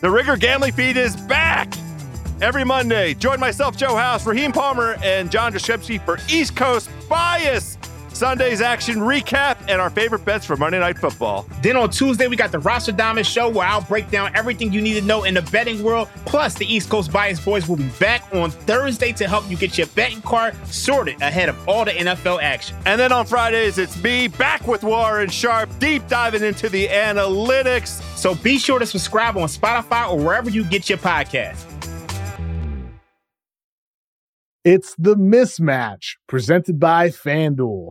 The Ringer Gambling Feed is back every Monday. Join myself, Joe House, Raheem Palmer, and John Jastremski for East Coast Bias. Sunday's action recap and our favorite bets for Monday Night Football. Then on Tuesday, we got the Rostradamus Show where I'll break down everything you need to know in the betting world. Plus, the East Coast Bias Boys will be back on Thursday to help you get your betting card sorted ahead of all the NFL action. And then on Fridays, it's me back with Warren Sharp, deep diving into the analytics. So be sure to subscribe on Spotify or wherever you get your podcast. It's the mismatch presented by FanDuel.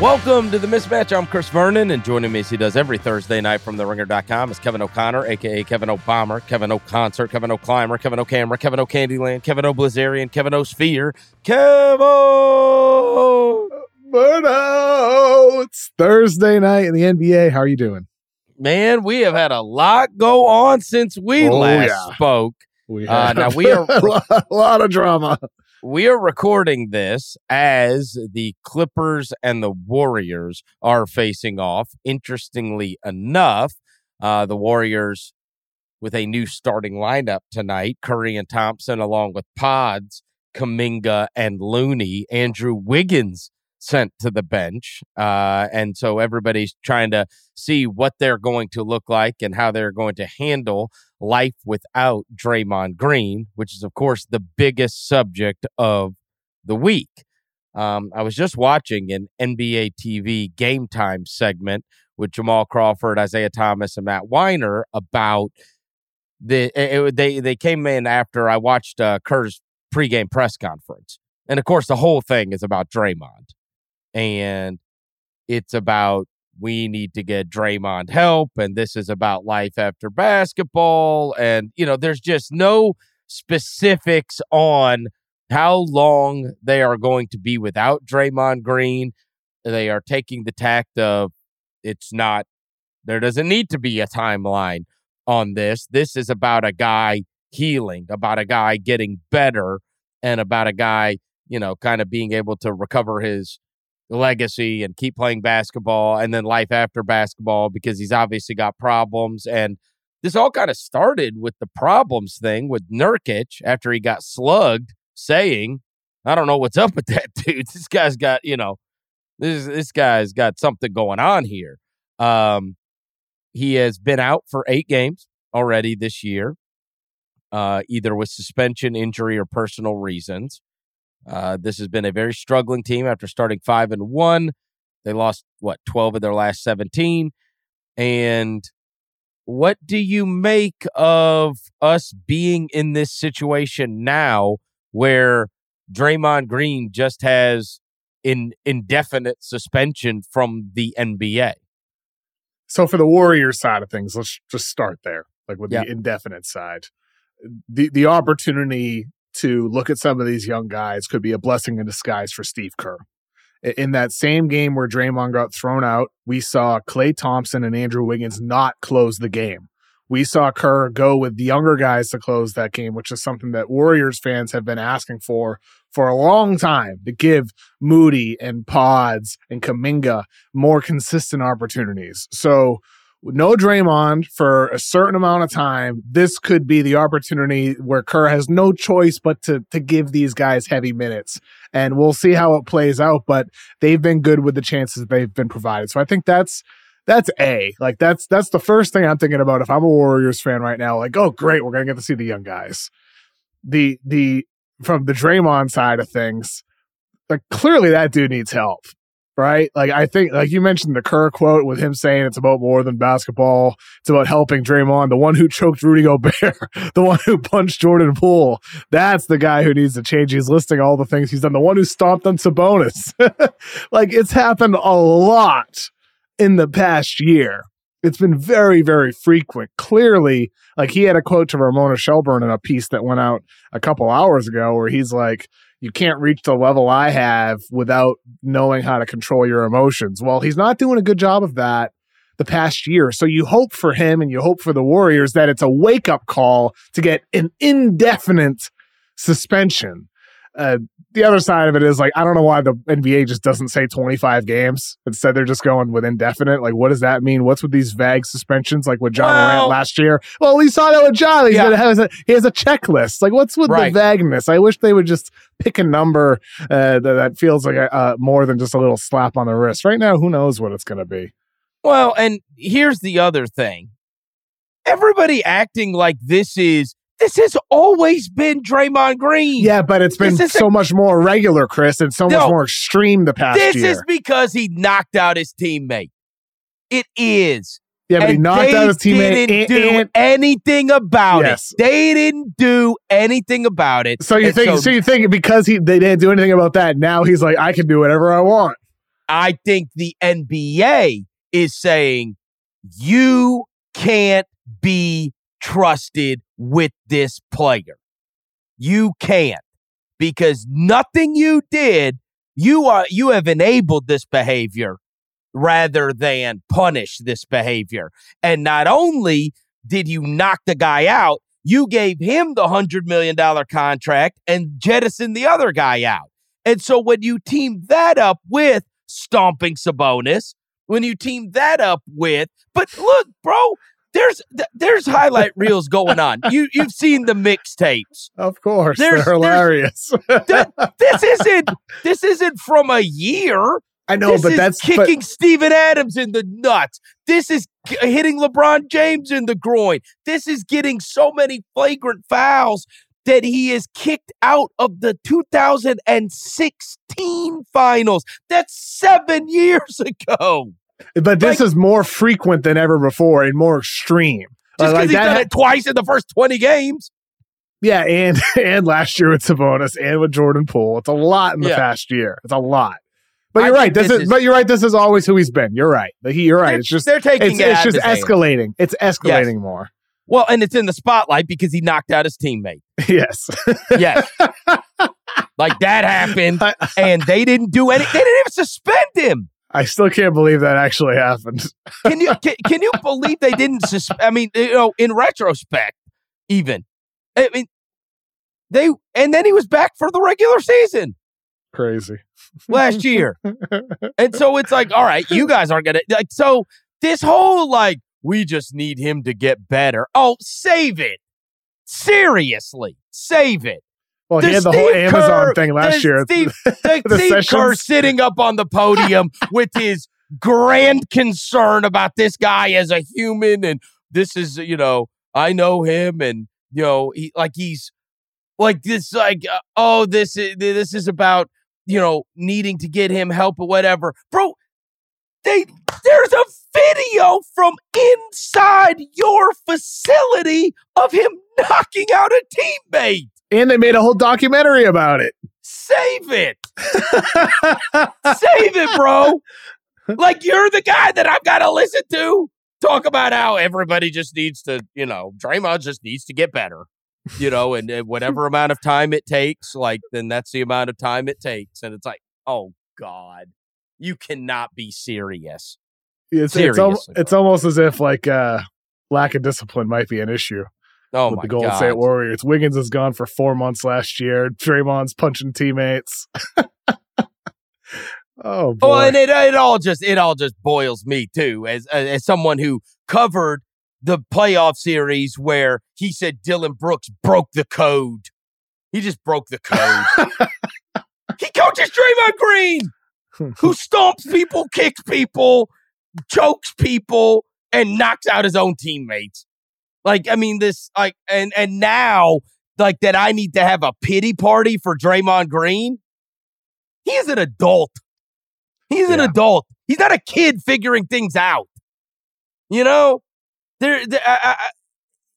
Welcome to the mismatch. I'm Chris Vernon, and joining me as he does every Thursday night from theringer.com is Kevin O'Connor, aka Kevin O'Bomber, Kevin O'Concert, Kevin O'Climber, Kevin O'Camera, Kevin O'Candyland, Kevin O'Blazarian, Kevin O'Sphere, Kevin. Verno! It's Thursday night in the NBA. How are you doing? Man, we have had a lot go on since we Oh, last yeah. spoke. We Uh, now we are- a lot- a lot of drama. We are recording this as the Clippers and the Warriors are facing off. Interestingly enough, uh, the Warriors with a new starting lineup tonight Curry and Thompson, along with Pods, Kuminga, and Looney. Andrew Wiggins sent to the bench. Uh, and so everybody's trying to see what they're going to look like and how they're going to handle life without Draymond Green, which is, of course, the biggest subject of the week. Um, I was just watching an NBA TV game time segment with Jamal Crawford, Isaiah Thomas, and Matt Winer about the. It, it- they they came in after I watched uh, Kerr's pregame press conference, and of course, the whole thing is about Draymond, and it's about we need to get Draymond help, and this is about life after basketball. And, you know, there's just no specifics on how long they are going to be without Draymond Green. They are taking the tact of it's not, there doesn't need to be a timeline on this. This is about a guy healing, about a guy getting better, and about a guy, you know, kind of being able to recover his legacy and keep playing basketball and then life after basketball because he's obviously got problems. And this all kind of started with the problems thing with Nurkic after he got slugged, saying, I don't know what's up with that dude. This guy's got, you know, this this guy's got something going on here. Um, he has been out for eight games already this year, uh, either with suspension, injury, or personal reasons. Uh, this has been a very struggling team after starting five and one. They lost what twelve of their last seventeen. And what do you make of us being in this situation now, where Draymond Green just has an indefinite suspension from the NBA? So for the Warriors side of things, let's just start there, like with Yeah. the indefinite side. The the opportunity to look at some of these young guys could be a blessing in disguise for Steve Kerr. In that same game where Draymond got thrown out, we saw Klay Thompson and Andrew Wiggins not close the game. we saw Kerr go with the younger guys to close that game, which is something that Warriors fans have been asking for for a long time to give Moody and Pods and Kuminga more consistent opportunities. So no Draymond for a certain amount of time. This could be the opportunity where Kerr has no choice but to to give these guys heavy minutes. And we'll see how it plays out, but they've been good with the chances they've been provided. So I think that's that's A. Like that's that's the first thing I'm thinking about if I'm a Warriors fan right now. Like, oh great, we're gonna get to see the young guys. The the from the Draymond side of things, like clearly that dude needs help. Right? Like I think like you mentioned the Kerr quote with him saying it's about more than basketball. It's about helping Draymond, the one who choked Rudy Gobert, the one who punched Jordan Poole. That's the guy who needs to change. He's listing all the things he's done. The one who stomped on Sabonis. like it's happened a lot in the past year. It's been very, very frequent. Clearly, like he had a quote to Ramona Shelburne in a piece that went out a couple hours ago where he's like, You can't reach the level I have without knowing how to control your emotions. Well, he's not doing a good job of that the past year. So you hope for him and you hope for the Warriors that it's a wake up call to get an indefinite suspension. Uh, the other side of it is like I don't know why the NBA just doesn't say 25 games. Instead, they're just going with indefinite. Like, what does that mean? What's with these vague suspensions? Like with John Well- Morant last year. Well, we saw that with John. He's Yeah. gonna have a, he has a checklist. Like, what's with Right. the vagueness? I wish they would just pick a number uh, that, that feels like a, uh, more than just a little slap on the wrist. Right now, who knows what it's going to be? Well, and here's the other thing. Everybody acting like this is this has always been Draymond Green. Yeah, but it's been so much more regular, Chris, and so much more extreme the past This year. is because he knocked out his teammate. It is. yeah, but he knocked out his teammate. didn't and- do and- anything about Yes. it. They didn't do anything about it. So you And think so, you think because he they didn't do anything about that, now he's like, I can do whatever I want. I think the NBA is saying you can't be trusted with this player. You can't because nothing you did, you are you have enabled this behavior rather than punish this behavior. And not only did you knock the guy out, you gave him the $100 million contract and jettisoned the other guy out. And so when you team that up with stomping Sabonis, when you team that up with, but look, bro, there's there's highlight reels going on. You you've seen the mixtapes. Of course, There's- they're hilarious. Th- this isn't this isn't from a year. I know, this but is that's but- kicking Steven Adams in the nuts. This is hitting LeBron James in the groin. This is getting so many flagrant fouls that he is kicked out of the 2016 finals. That's seven years ago. But this like- is more frequent than ever before and more extreme. Just because like he's that- done it twice in the first 20 games. Yeah, and and last year with Sabonis and with Jordan Poole, it's a lot in the Yeah. past year. It's a lot. But you're right. This, this is, is- But you're right. This is always who he's been. You're right. He, you're right. It's just they're taking it's, it it's just of his hands. escalating. It's escalating more. Well, and it's in the spotlight because he knocked out his teammate. yes. Yes. like that happened, and they didn't do any. They didn't even suspend him. I still can't believe that actually happened. Can you can, can you believe they didn't suspend? I mean, you know, in retrospect, even I mean, they and then he was back for the regular season Crazy. last year, and so it's like, all right, you guys aren't gonna like. So this whole like, we just need him to get better. Oh, save it. Seriously, save it. Well, he had the whole Amazon Kerr- thing last the year. Steve, the The Steve Kerr sitting up on the podium with his grand concern about this guy as a human, and this is, you know, I know him, and you know, he like he's like this, like uh, oh, this is this is about you know needing to get him help or whatever, bro. They there's a video from inside your facility of him knocking out a teammate. And they made a whole documentary about it. Save it. Save it, bro. Like you're the guy that I've got to listen to talk about how everybody just needs to, you know, Draymond just needs to get better, you know, and, and whatever amount of time it takes, like then that's the amount of time it takes, and it's like, oh God, you cannot be serious. It's it's, al- it's almost as if like uh lack of discipline might be an issue Oh with the Golden god! State Warriors. Wiggins is gone for four months last year. Draymond's punching teammates. oh boy. Oh, and it, it all just it all just boils me too as uh, as someone who covered the playoff series where he said Dillon Brooks broke the code. He just broke the code. he coaches Draymond Green, who stomps people, kicks people, chokes people, and knocks out his own teammates. Like, I mean, this like and and now like that I need to have a pity party for Draymond Green. He is an adult. He's an adult. He's not a kid figuring things out. You know, there. there I, I, I-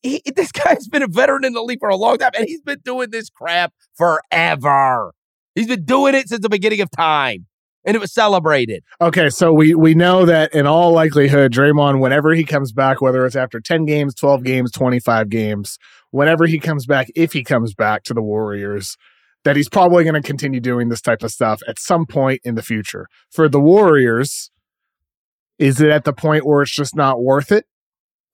he, this guy's been a veteran in the league for a long time, and he's been doing this crap forever. He's been doing it since the beginning of time, and it was celebrated. Okay, so we we know that in all likelihood, Draymond, whenever he comes back, whether it's after ten games, twelve games, twenty five games, whenever he comes back, if he comes back to the Warriors, that he's probably going to continue doing this type of stuff at some point in the future. For the Warriors, is it at the point where it's just not worth it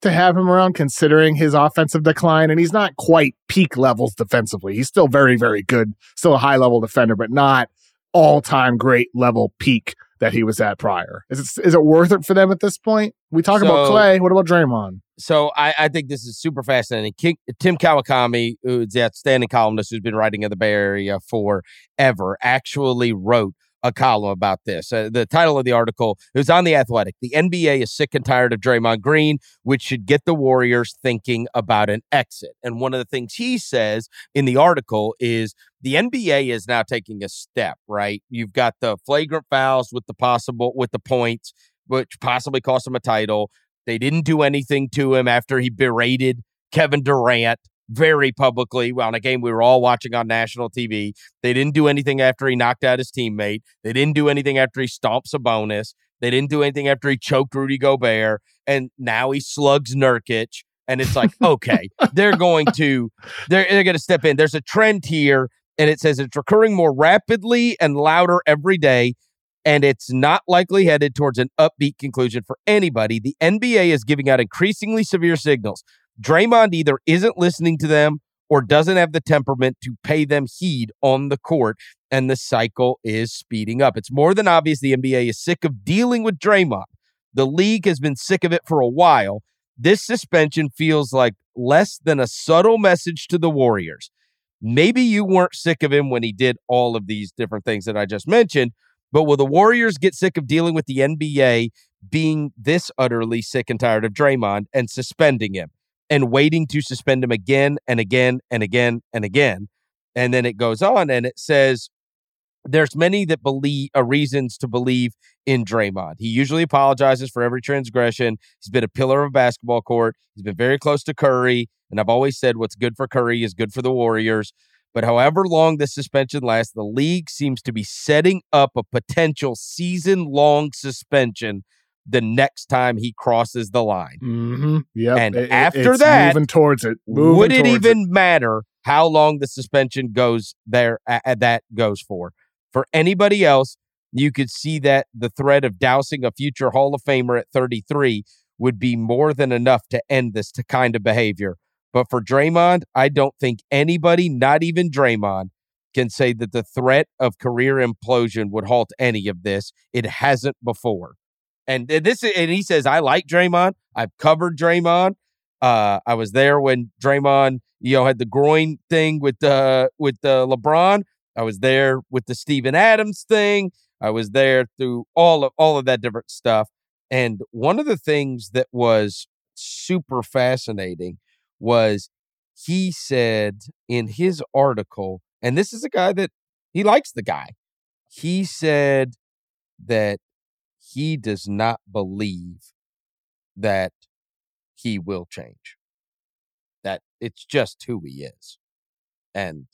to have him around, considering his offensive decline? And he's not quite peak levels defensively. He's still very, very good, still a high level defender, but not all time great level peak that he was at prior. Is it is it worth it for them at this point? We talk about Klay. What about Draymond? So I, I think this is super fascinating. Ki- Tim Kawakami, who's the outstanding columnist who's been writing in the Bay Area forever, actually wrote a column about this. Uh, the title of the article was on the Athletic. The NBA is sick and tired of Draymond Green, which should get the Warriors thinking about an exit. And one of the things he says in the article is the NBA is now taking a step. Right, you've got the flagrant fouls with the possible with the points, which possibly cost him a title. They didn't do anything to him after he berated Kevin Durant very publicly on a game we were all watching on national TV. They didn't do anything after he knocked out his teammate. They didn't do anything after he stomps Sabonis. They didn't do anything after he choked Rudy Gobert. And now he slugs Nurkic. And it's like, okay, they're going to they're they're gonna step in. There's a trend here, and it says it's recurring more rapidly and louder every day and it's not likely headed towards an upbeat conclusion for anybody. The NBA is giving out increasingly severe signals. Draymond either isn't listening to them or doesn't have the temperament to pay them heed on the court, and the cycle is speeding up. It's more than obvious the NBA is sick of dealing with Draymond. The league has been sick of it for a while. This suspension feels like less than a subtle message to the Warriors. Maybe you weren't sick of him when he did all of these different things that I just mentioned, but will the Warriors get sick of dealing with the NBA being this utterly sick and tired of Draymond and suspending him and waiting to suspend him again and again and again and again? And then it goes on and it says there's many that believe uh, reasons to believe in Draymond. He usually apologizes for every transgression. He's been a pillar of a basketball court. He's been very close to Curry, and I've always said what's good for Curry is good for the Warriors. But however long this suspension lasts, the league seems to be setting up a potential season long suspension the next time he crosses the line. Mm-hmm. Yep. And It- it- after it's that, moving towards it. Moving Would it even matter how long the suspension goes there uh, that goes for? For anybody else, you could see that the threat of dousing a future Hall of Famer at 33 would be more than enough to end this to kind of behavior. But for Draymond, I don't think anybody, not even Draymond, can say that the threat of career implosion would halt any of this. It hasn't before. And this and he says, I like Draymond. I've covered Draymond. Uh, I was there when Draymond, you know, had the groin thing with uh with uh, LeBron. I was there with the Steven Adams thing. I was there through all of all of that different stuff. And one of the things that was super fascinating was he said in his article, and this is a guy that he likes the guy. He said that he does not believe that he will change. That it's just who he is. And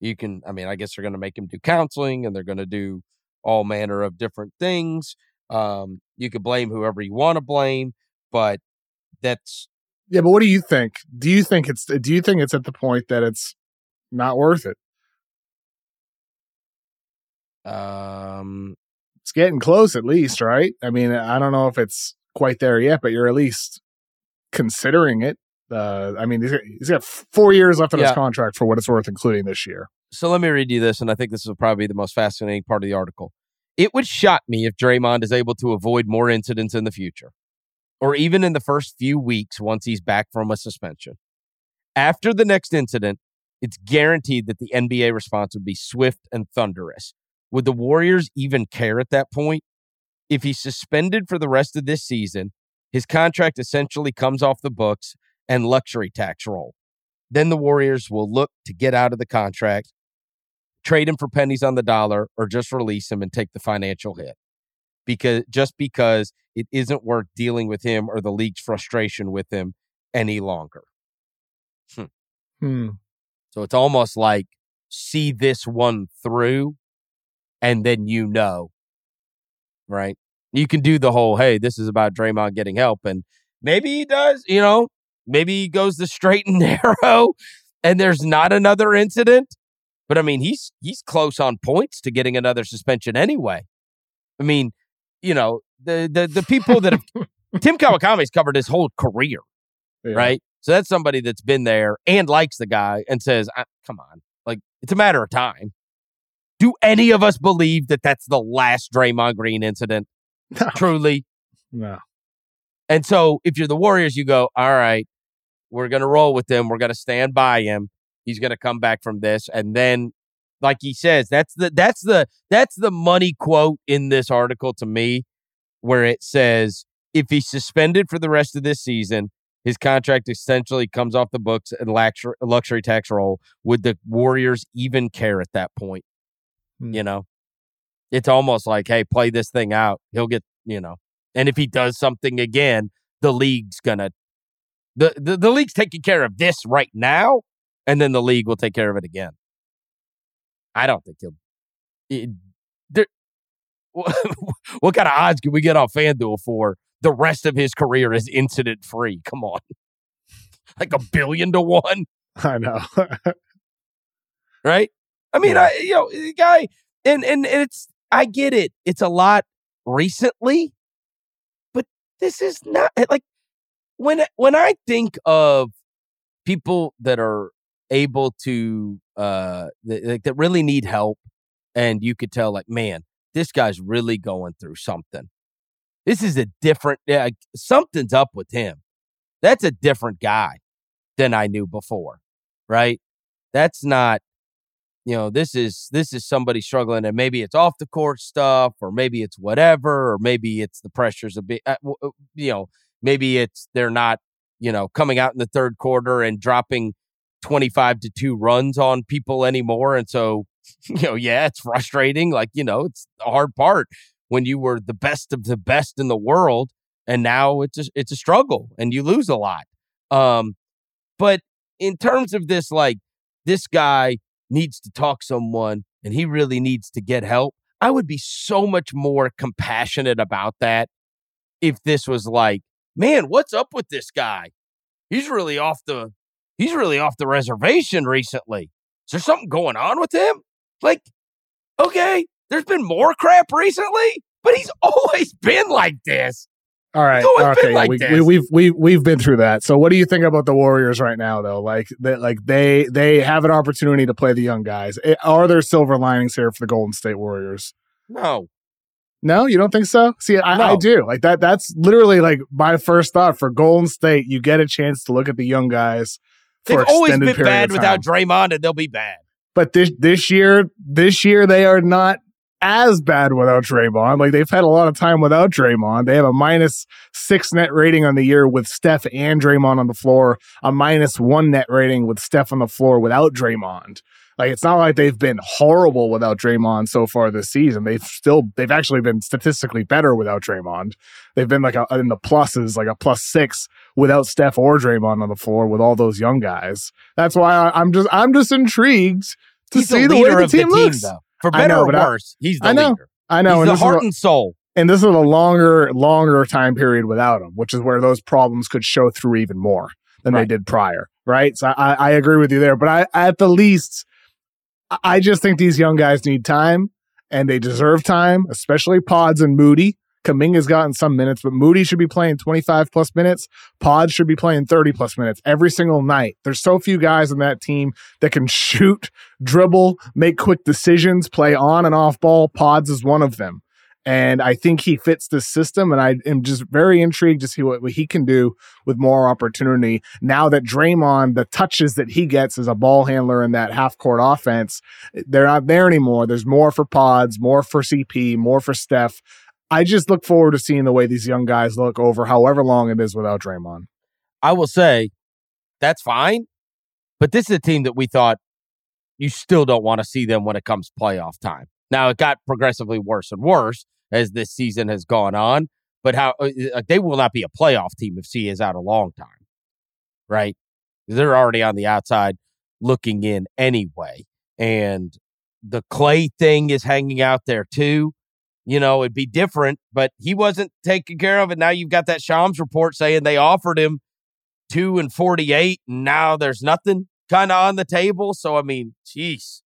you can, I mean, I guess they're going to make him do counseling and they're going to do all manner of different things. Um, you could blame whoever you want to blame, but that's Yeah, but what do you think? Do you think it's do you think it's at the point that it's not worth it? um It's getting close at least, right? I mean, I don't know if it's quite there yet, but you're at least considering it. Uh, I mean, he's got, he's got four years left on his contract for what it's worth, including this year. So let me read you this, and I think this is probably the most fascinating part of the article. It would shock me if Draymond is able to avoid more incidents in the future, or even in the first few weeks once he's back from a suspension. After the next incident, it's guaranteed that the NBA response would be swift and thunderous. Would the Warriors even care at that point? If he's suspended for the rest of this season, his contract essentially comes off the books and luxury tax roll. Then the Warriors will look to get out of the contract, trade him for pennies on the dollar, or just release him and take the financial hit. Because just because it isn't worth dealing with him or the league's frustration with him any longer. Hmm. So it's almost like see this one through and then you know. Right? You can do the whole, hey, this is about Draymond getting help. And maybe he does, you know, maybe he goes the straight and narrow and there's not another incident. But I mean, he's he's close on points to getting another suspension anyway. I mean, you know, the the the people that have Tim Kawakami's covered his whole career Yeah. right? So that's somebody that's been there and likes the guy and says, "I- "Come on, like it's a matter of time." Do any of us believe that that's the last Draymond Green incident? No. Truly. No. And so if you're the Warriors, you go, "All right, we're gonna roll with him. We're gonna stand by him. He's gonna come back from this." And then, like he says, that's the that's the that's the money quote in this article to me, where it says, "If he's suspended for the rest of this season." his contract essentially comes off the books and luxury, luxury tax roll. Would the Warriors even care at that point? Hmm. You know, it's almost like, hey, play this thing out. He'll get, you know, and if he does something again, the league's gonna, the the, the league's taking care of this right now, and then the league will take care of it again. I don't think he'll. It, there, what kind of odds can we get on FanDuel for the rest of his career is incident free? Come on. Like a billion to one, I know. right? I mean, Yeah. I you know, the guy and, and and it's I get it. It's a lot recently, but this is not eh, like when eh, when I think of people that are able to uh that, like, that really need help and you could tell like man this guy's really going through something this is a different yeah, something's up with him that's a different guy than i knew before right that's not you know this is this is somebody struggling and maybe it's off the court stuff or maybe it's whatever or maybe it's the pressures bit uh, uh, you know maybe it's they're not you know coming out in the third quarter and dropping 25 to 2 runs on people anymore. And so you know yeah it's frustrating. Like you know it's the hard part when you were the best of the best in the world and now it's a, it's a struggle and you lose a lot. Um but in terms of this like this guy needs to talk someone and he really needs to get help i would be so much more compassionate about that if this was like man what's up with this guy? He's really off the he's really off the reservation recently. Is there something going on with him? Like okay there's been more crap recently but he's always been like this All right. been Okay. like we, this. we, we've we, we've been through that. So, what do you think about the Warriors right now, though? Like, that, like they they have an opportunity to play the young guys. Eh, Are there silver linings here for the Golden State Warriors? no No, you don't think so? See, I, I do. Like that. That's literally like my first thought for Golden State. You get a chance to look at the young guys for they've always been bad without. Draymond, and they'll be bad. But this this year, this year they are not as bad without Draymond. Like they've had a lot of time without Draymond. They have a minus six net rating on the year with Steph and Draymond on the floor, a minus one net rating with Steph on the floor without Draymond. Like it's not like they've been horrible without Draymond so far this season. They've still they've actually been statistically better without Draymond. They've been like a, in the pluses, like a plus six without Steph or Draymond on the floor with all those young guys. That's why I, I'm just I'm just intrigued to He's see the way the team the team, looks. though. For better know, or but I- worse, he's the I know. leader. I know, he's and the heart a, and soul. and this is a longer longer time period without him, which is where those problems could show through even more than they did prior. Right. So I, I agree with you there, but I at the least, I just think these young guys need time and they deserve time, especially Pods and Moody. Kuminga's gotten some minutes, but Moody should be playing 25 plus minutes. Pod should be playing 30 plus minutes every single night. There's so few guys on that team that can shoot, dribble, make quick decisions, play on and off ball. Pods is one of them. And I think he fits this system. And I am just very intrigued to see what, what he can do with more opportunity now that Draymond, the touches that he gets as a ball handler in that half court offense, they're not there anymore. There's more for Pods, more for CP, more for Steph. I just look forward to seeing the way these young guys look over however long it is without Draymond. I will say that's fine, but this is a team that we thought you still don't want to see them when it comes playoff time. Now it got progressively worse and worse as this season has gone on, but how uh, uh they will not be a playoff team if C is out a long time, right? They're already on the outside looking in anyway, and the Klay thing is hanging out there too you know, it'd be different, but he wasn't taken care of. And now you've got that Shams report saying they offered him two and 48, and now there's nothing kind of on the table. So, I mean, jeez.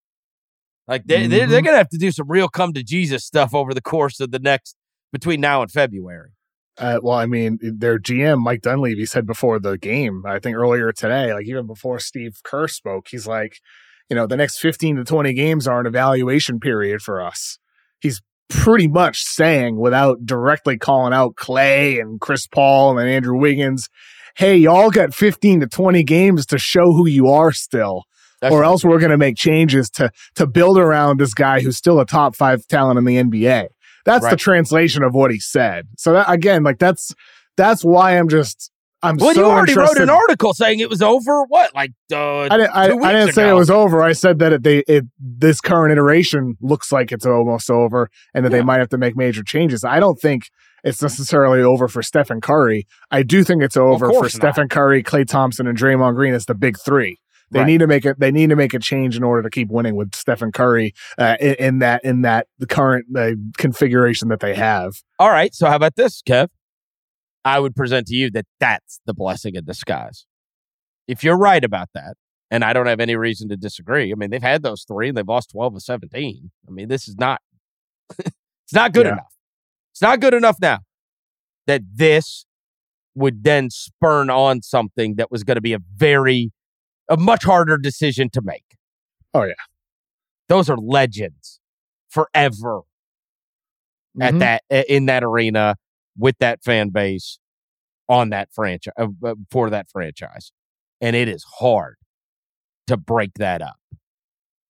Like they, mm-hmm. they're, they're going to have to do some real come to Jesus stuff over the course of the next between now and February. Uh, well, I mean, their GM Mike Dunleavy said before the game, I think earlier today, like even before Steve Kerr spoke, he's like, you know, the next 15 to 20 games are an evaluation period for us. He's pretty much saying without directly calling out Klay and Chris Paul and Andrew Wiggins, hey, y'all got 15 to 20 games to show who you are still. That's or else we're going to make changes to to build around this guy who's still a top five talent in the NBA. That's right. the translation of what he said. So that, again, like that's that's why I'm just I'm well, so you already interested. wrote an article saying it was over. What, like uh, I, didn't, I, I didn't say it was over. I said that it, they it this current iteration looks like it's almost over, and that yeah. they might have to make major changes. I don't think it's necessarily over for Stephen Curry. I do think it's over for not. Stephen Curry, Klay Thompson, and Draymond Green as the big three. They right. need to make it. They need to make a change in order to keep winning with Stephen Curry uh, in, in, that in that the current uh, configuration that they have. All right. So how about this, Kev? I would present to you that that's the blessing in disguise. If you're right about that, and I don't have any reason to disagree. I mean, they've had those three and they've lost 12 of 17. I mean, this is not, it's not good yeah. enough. It's not good enough now that this would then spurn on something that was going to be a very, a much harder decision to make. Oh, yeah. Those are legends forever mm-hmm. at that, in that arena with that fan base on that franchise uh, uh, for that franchise. And it is hard to break that up.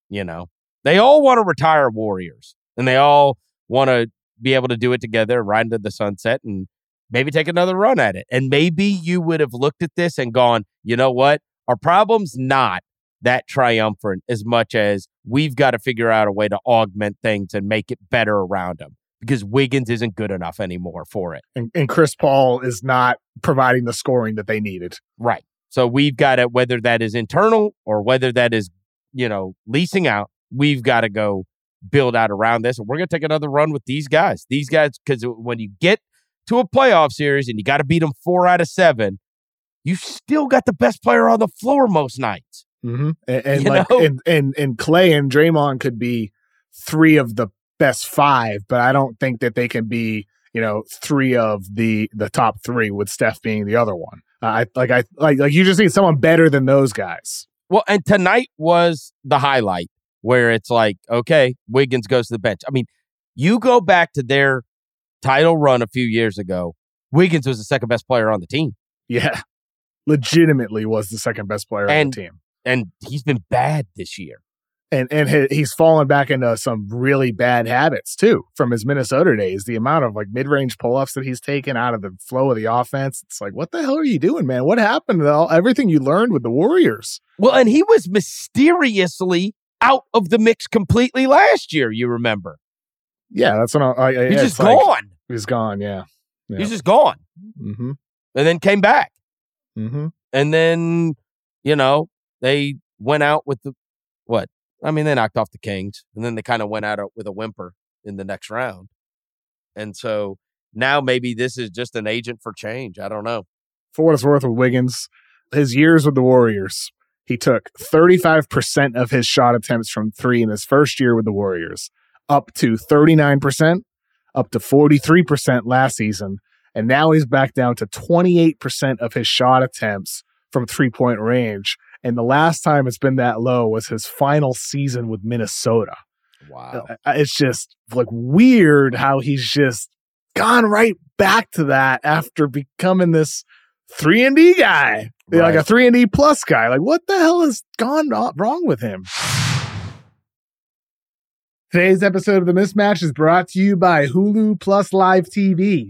You know, they all want to retire Warriors and they all want to be able to do it together, ride into the sunset and maybe take another run at it. And maybe you would have looked at this and gone, you know what? Our problem's not that triumphant as much as we've got to figure out a way to augment things and make it better around them because Wiggins isn't good enough anymore for it. And, and Chris Paul is not providing the scoring that they needed. Right. So we've got to, whether that is internal or whether that is, you know, leasing out, we've got to go build out around this. And we're going to take another run with these guys. These guys, because when you get to a playoff series and you got to beat them four out of seven, you still got the best player on the floor most nights. Mm-hmm. And, and like, and, and, and Klay and Draymond could be three of the best five, but I don't think that they can be, you know, three of the the top three with Steph being the other one. Uh, I like I like like you just need someone better than those guys. Well, and tonight was the highlight where it's like, okay, Wiggins goes to the bench. I mean, you go back to their title run a few years ago. Wiggins was the second best player on the team. Yeah, legitimately was the second best player and, on the team, and he's been bad this year and and he's fallen back into some really bad habits too from his Minnesota days. The amount of like mid range pull ups that he's taken out of the flow of the offense. It's like, what the hell are you doing, man? What happened to all everything you learned with the Warriors? Well, and he was mysteriously out of the mix completely last year. You remember? Yeah, that's when I. I he's yeah, just gone. He's gone. Yeah. yeah. he's just gone. Mm-hmm. And then came back. Mm-hmm. And then you know they went out with the what I mean, they knocked off the Kings, and then they kind of went out with a whimper in the next round. And so now maybe this is just an agent for change. I don't know. For what it's worth with Wiggins, his years with the Warriors, he took 35% of his shot attempts from three in his first year with the Warriors, up to 39% up to 43% last season. And now he's back down to 28% of his shot attempts from three point range. And the last time it's been that low was his final season with Minnesota. Wow. Uh, It's just like weird how he's just gone right back to that after becoming this three and D guy, Yeah, like a three and D plus guy. Like, what the hell has gone wrong with him? Today's episode of The Mismatch is brought to you by Hulu Plus Live TV.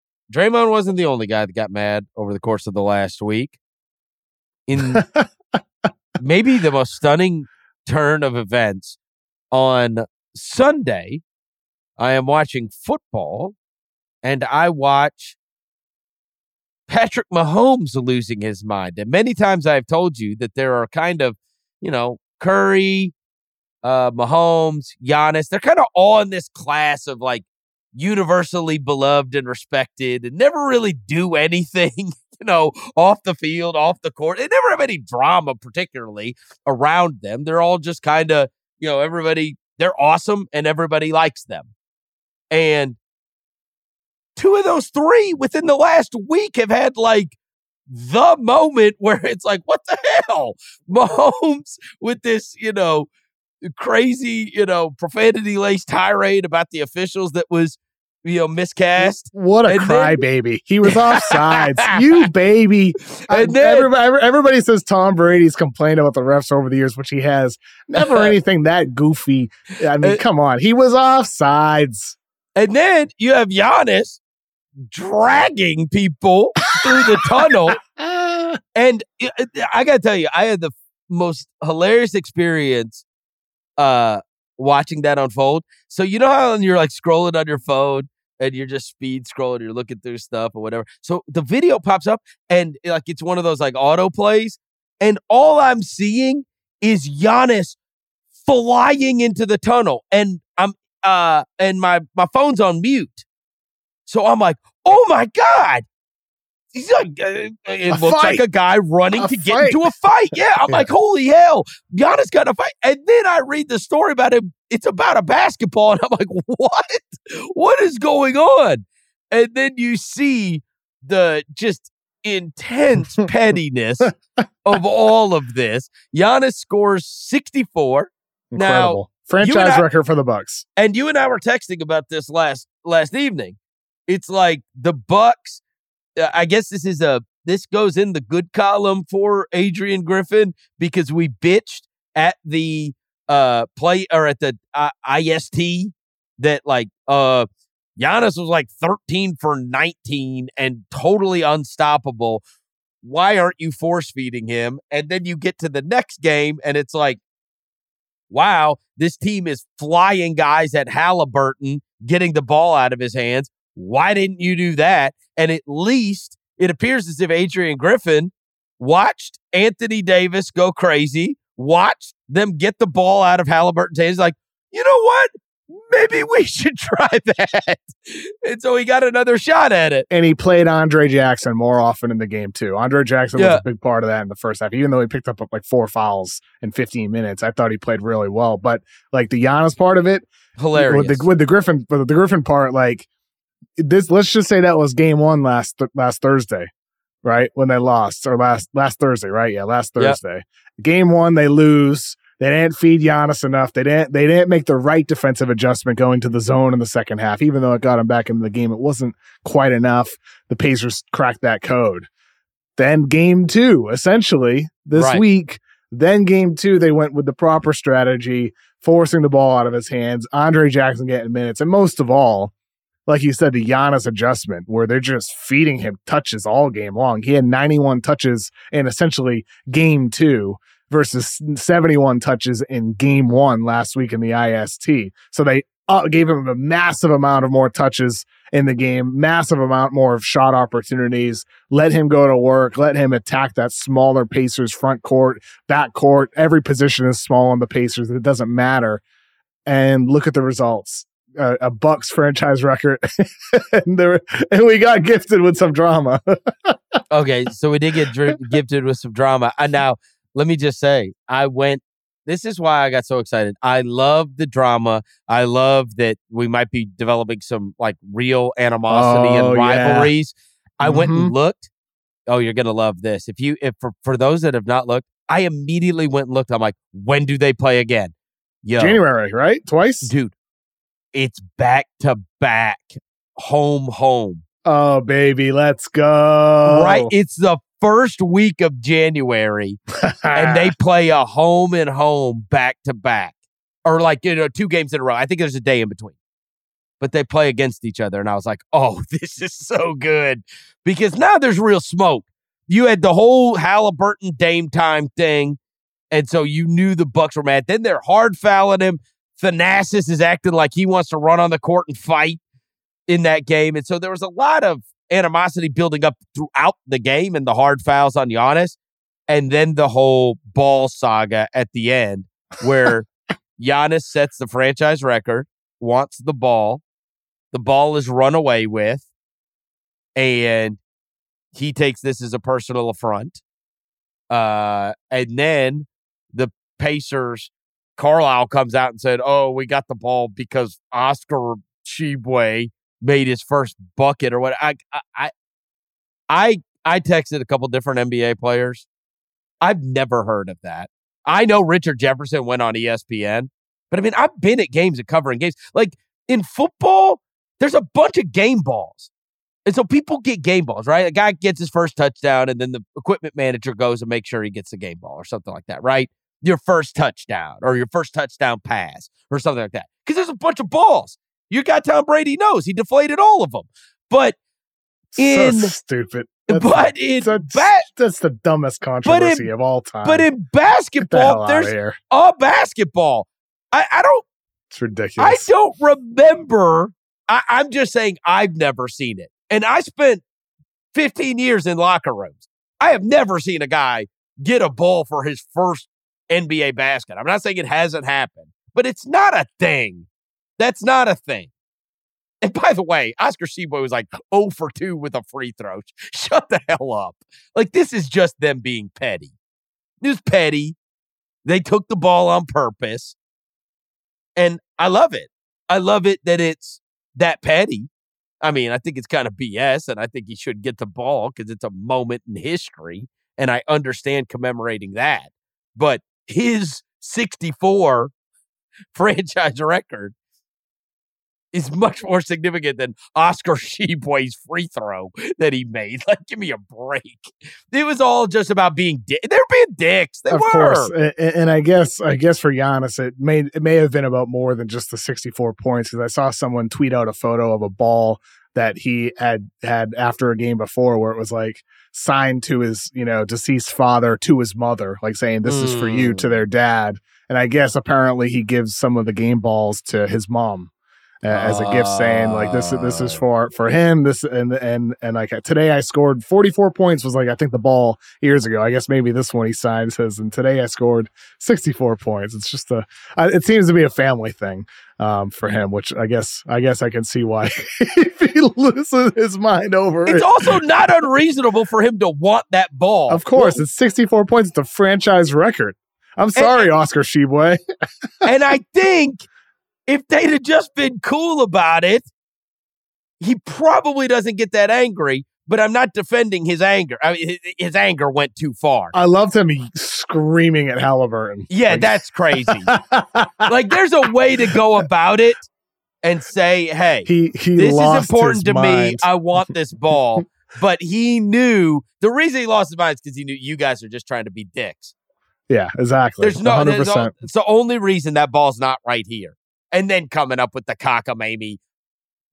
Draymond wasn't the only guy that got mad over the course of the last week. In maybe the most stunning turn of events on Sunday, I am watching football and I watch Patrick Mahomes losing his mind. And many times I've told you that there are kind of, you know, Curry, uh, Mahomes, Giannis, they're kind of all in this class of like universally beloved and respected and never really do anything, you know, off the field, off the court. They never have any drama, particularly around them. They're all just kind of, you know, everybody, they're awesome and everybody likes them. And two of those three within the last week have had like the moment where it's like, what the hell? Mahomes with this, you know, crazy, you know, profanity laced tirade about the officials that was, you know, miscast. What a And crybaby. He was offsides. you baby. And then- everybody, everybody says Tom Brady's complained about the refs over the years, which he has. Never anything that goofy. I mean, Uh, come on. He was offsides. And then you have Giannis dragging people through the tunnel. And uh, I got to tell you, I had the most hilarious experience uh watching that unfold. So you know how you're like scrolling on your phone and you're just speed scrolling, you're looking through stuff or whatever. So the video pops up and like it's one of those like auto plays, and all I'm seeing is Giannis flying into the tunnel, and I'm uh and my my phone's on mute. So I'm like, oh my god. He's like, uh, it A looks like a guy running A to get into a fight. Yeah, I'm Yeah. like, holy hell, Giannis got a fight. And then I read the story about him. It's about a basketball, and I'm like, what? What is going on? And then you see the just intense pettiness of all of this. Giannis scores 64. Now, Incredible. Franchise I- record for the Bucks. and you and I were texting about this last last evening. It's like the Bucks. Uh, I guess this is a this goes in the good column for Adrian Griffin because we bitched at the uh play or at the uh, IST that like uh Giannis was like 13 for 19 and totally unstoppable. Why aren't you force feeding him? And then you get to the next game and it's like wow, this team is flying guys at Halliburton, getting the ball out of his hands. Why didn't you do that? And at least it appears as if Adrian Griffin watched Anthony Davis go crazy, watched them get the ball out of Halliburton's hands. Like, you know what? Maybe we should try that. And so he got another shot at it. And he played Andre Jackson more often in the game, too. Andre Jackson Yeah. was a big part of that in the first half. Even though he picked up like four fouls in 15 minutes, I thought he played really well. But like the Giannis part of it, Hilarious. with the, with the Griffin, with the Griffin part, like this, let's just say that was game one last last Thursday, right? When they lost, or last last Thursday, right? Yeah, last Yep. Thursday. Game one, they lose. They didn't feed Giannis enough. They didn't. They didn't make the right defensive adjustment going to the zone in the second half. Even though it got him back into the game, it wasn't quite enough. The Pacers cracked that code. Then game two, essentially this Right. week. Then game two, they went with the proper strategy, forcing the ball out of his hands. Andre Jackson getting minutes, and most of all, like you said, the Giannis adjustment, where they're just feeding him touches all game long. He had 91 touches in essentially game two versus 71 touches in game one last week in the IST. So they uh, gave him a massive amount of more touches in the game, massive amount more of shot opportunities. Let him go to work. Let him attack that smaller Pacers front court, back court. Every position is small on the Pacers. It doesn't matter. And look at the results. Uh, a Bucks franchise record, and there, and we got gifted with some drama. okay, so we did get dri- gifted with some drama. And now, let me just say, I went this is why I got so excited. I love the drama. I love that we might be developing some like real animosity Oh, and yeah. rivalries. I went and Mhm. looked. Oh, you're gonna love this. If you if for, for those that have not looked, I immediately went and looked. I'm like, when do they play again? Yo, January, right? Twice. dude, it's back to back, home, home. Oh, baby, let's go. Right, it's the first week of January. and they play a home and home back to back, or like you know two games in a row. I think there's a day in between, but they play against each other, and I was like, oh, this is so good because now there's real smoke. You had the whole Halliburton Dame time thing, and so you knew the Bucks were mad. Then they're hard fouling him. Thanasis is acting like he wants to run on the court and fight in that game, and so there was a lot of animosity building up throughout the game and the hard fouls on Giannis and then the whole ball saga at the end where Giannis sets the franchise record, wants the ball, the ball is run away with, and he takes this as a personal affront. Uh, and then the Pacers, Carlisle comes out and said, "Oh, we got the ball because Oscar Shibwe made his first bucket or what." I, I, I, I, texted a couple different NBA players. I've never heard of that. I know Richard Jefferson went on ESPN, but I mean, I've been at games and covering games. Like in football, there's a bunch of game balls. And so people get game balls, right? A guy gets his first touchdown, and then the equipment manager goes and makes sure he gets the game ball or something like that, right? Your first touchdown or your first touchdown pass or something like that. Because there's a bunch of balls. Your guy Tom Brady knows he deflated all of them. But in- so stupid. That's, but in that's, ba- that's the dumbest controversy of all time. but in Get the basketball, there's of here. a basketball. I, I don't It's ridiculous. I don't remember. I, I'm just saying I've never seen it. And I spent 15 years in locker rooms. I have never seen a guy get a ball for his first NBA basket. I'm not saying it hasn't happened, but it's not a thing. That's not a thing. And by the way, Oscar Tshiebwe was like 0 for 2 with a free throw. Shut the hell up. Like, this is just them being petty. It was petty. They took the ball on purpose. And I love it. I love it that it's that petty. I mean, I think it's kind of BS, and I think he should get the ball because it's a moment in history, and I understand commemorating that. But his 64 franchise record is much more significant than Oscar Tshiebwe's free throw that he made. Like, give me a break. It was all just about being di- they're being dicks. They of were. course, A- a- and I guess I guess for Giannis, it may it may have been about more than just the 64 points because I saw someone tweet out a photo of a ball that he had had after a game before where it was like signed to his you know deceased father to his mother, like saying this is for you Mm. to their dad, and I guess apparently he gives some of the game balls to his mom. As a gift saying like this this is Ah. for for him this and and and like today I scored 44 points was like I think the ball years ago. I guess maybe this one he signed says and today I scored 64 points. It's just a it seems to be a family thing um for him which I guess I guess I can see why if he loses his mind over It's it. also not unreasonable for him to want that ball. of course it's 64 points it's a franchise record. I'm sorry Oscar Tshiebwe. And I think if they'd have just been cool about it, he probably doesn't get that angry. But I'm not defending his anger. I mean, his, his anger went too far. I loved him screaming at Halliburton yeah, Like- that's crazy. like, there's a way to go about it and say, "Hey, he he this is important to me. I want this ball." but he knew the reason he lost his mind is because he knew you guys are just trying to be dicks. yeah, exactly. There's no, 100%. there's o- it's the only reason that ball's not right here. And then coming up with the cockamamie,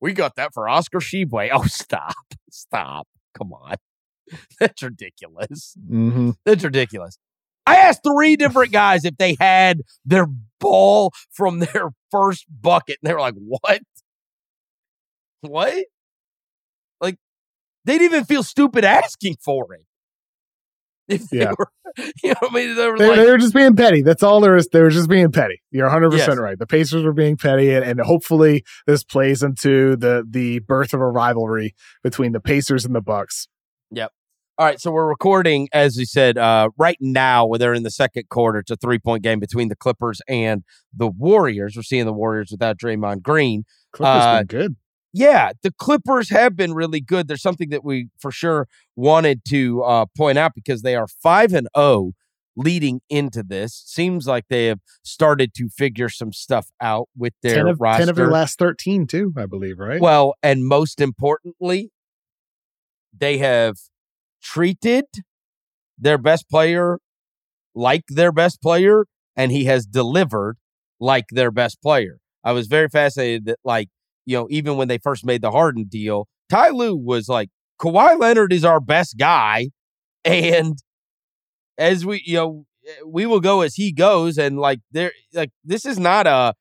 we got that for Oscar Tshiebwe. Oh, stop, stop, come on, that's ridiculous. Mhm. That's ridiculous. I asked three different guys if they had their ball from their first bucket. And they were like, what? What? Like, they didn't even feel stupid asking for it. If they Yeah. were, you know I mean? They were They, like, they were just being petty. That's all there is. They were just being petty. You're 100 Yes. percent right. The Pacers were being petty, and, and hopefully this plays into the the birth of a rivalry between the Pacers and the Bucks. Yep. All right, so we're recording, as we said, uh, right now, where they're in the second quarter. It's a three point game between the Clippers and the Warriors. We're seeing the Warriors without Draymond Green. Clippers Uh, been good. Yeah, the Clippers have been really good. There's something that we for sure wanted to uh, point out because they are 5 and 0 leading into this. Seems like they have started to figure some stuff out with their Ten of, roster. ten of their last 13 too, I believe. Right? Well, and most importantly, they have treated their best player like their best player, and he has delivered like their best player. I was very fascinated that, like, you know, even when they first made the Harden deal, Ty Lue was like, Kawhi Leonard is our best guy. And as we, you know, we will go as he goes. And like, there, like, this is not a,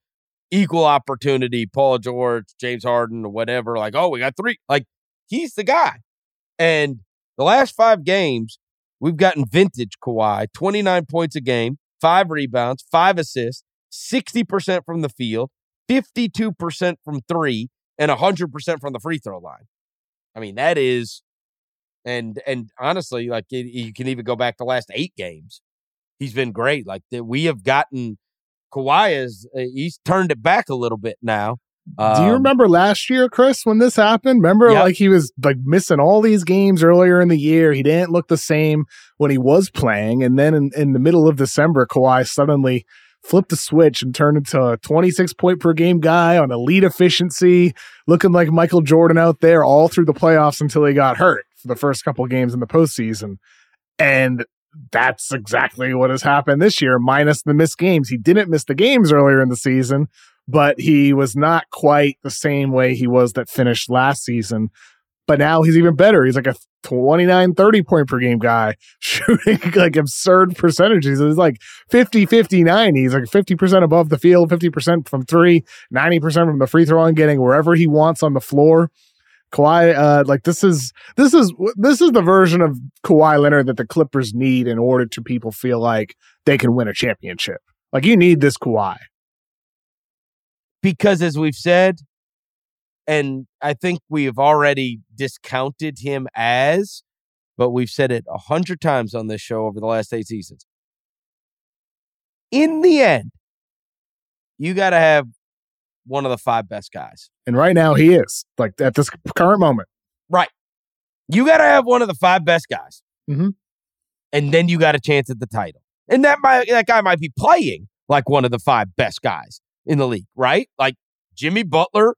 equal opportunity, Paul George, James Harden, or whatever. Like, oh, we got three. Like, he's the guy. And the last five games, we've gotten vintage Kawhi, 29 points a game, five rebounds, five assists, 60% from the field, 52% from three, and 100% from the free throw line. I mean, that is, and and honestly, like it, you can even go back the last eight games. He's been great. Like that, we have gotten Kawhi is uh, he's turned it back a little bit now. Do you Um, remember last year, Chris, when this happened? Remember, Yep. like he was like missing all these games earlier in the year. He didn't look the same when he was playing, and then in, in the middle of December, Kawhi suddenly flipped the switch and turned into a 26 point per game guy on elite efficiency, looking like Michael Jordan out there all through the playoffs until he got hurt for the first couple games in the postseason. And that's exactly what has happened this year, minus the missed games. He didn't miss the games earlier in the season, but he was not quite the same way he was that finished last season. But now he's even better. He's like a 29, 30 point per game guy, shooting like absurd percentages. It's like 50, 50, 90. He's like 50% above the field, 50% from three, 90% from the free throw line, getting wherever he wants on the floor. Kawhi, uh, like this is this is this is the version of Kawhi Leonard that the Clippers need in order to people feel like they can win a championship. Like you need this Kawhi. because as we've said, and I think we have already discounted him as, but we've said it a hundred times on this show over the last eight seasons. In the end, you got to have one of the five best guys. And right now he is like at this current moment. Right. You got to have one of the five best guys, Mhm. and then you got a chance at the title. And that might that guy might be playing like one of the five best guys in the league, right? Like Jimmy Butler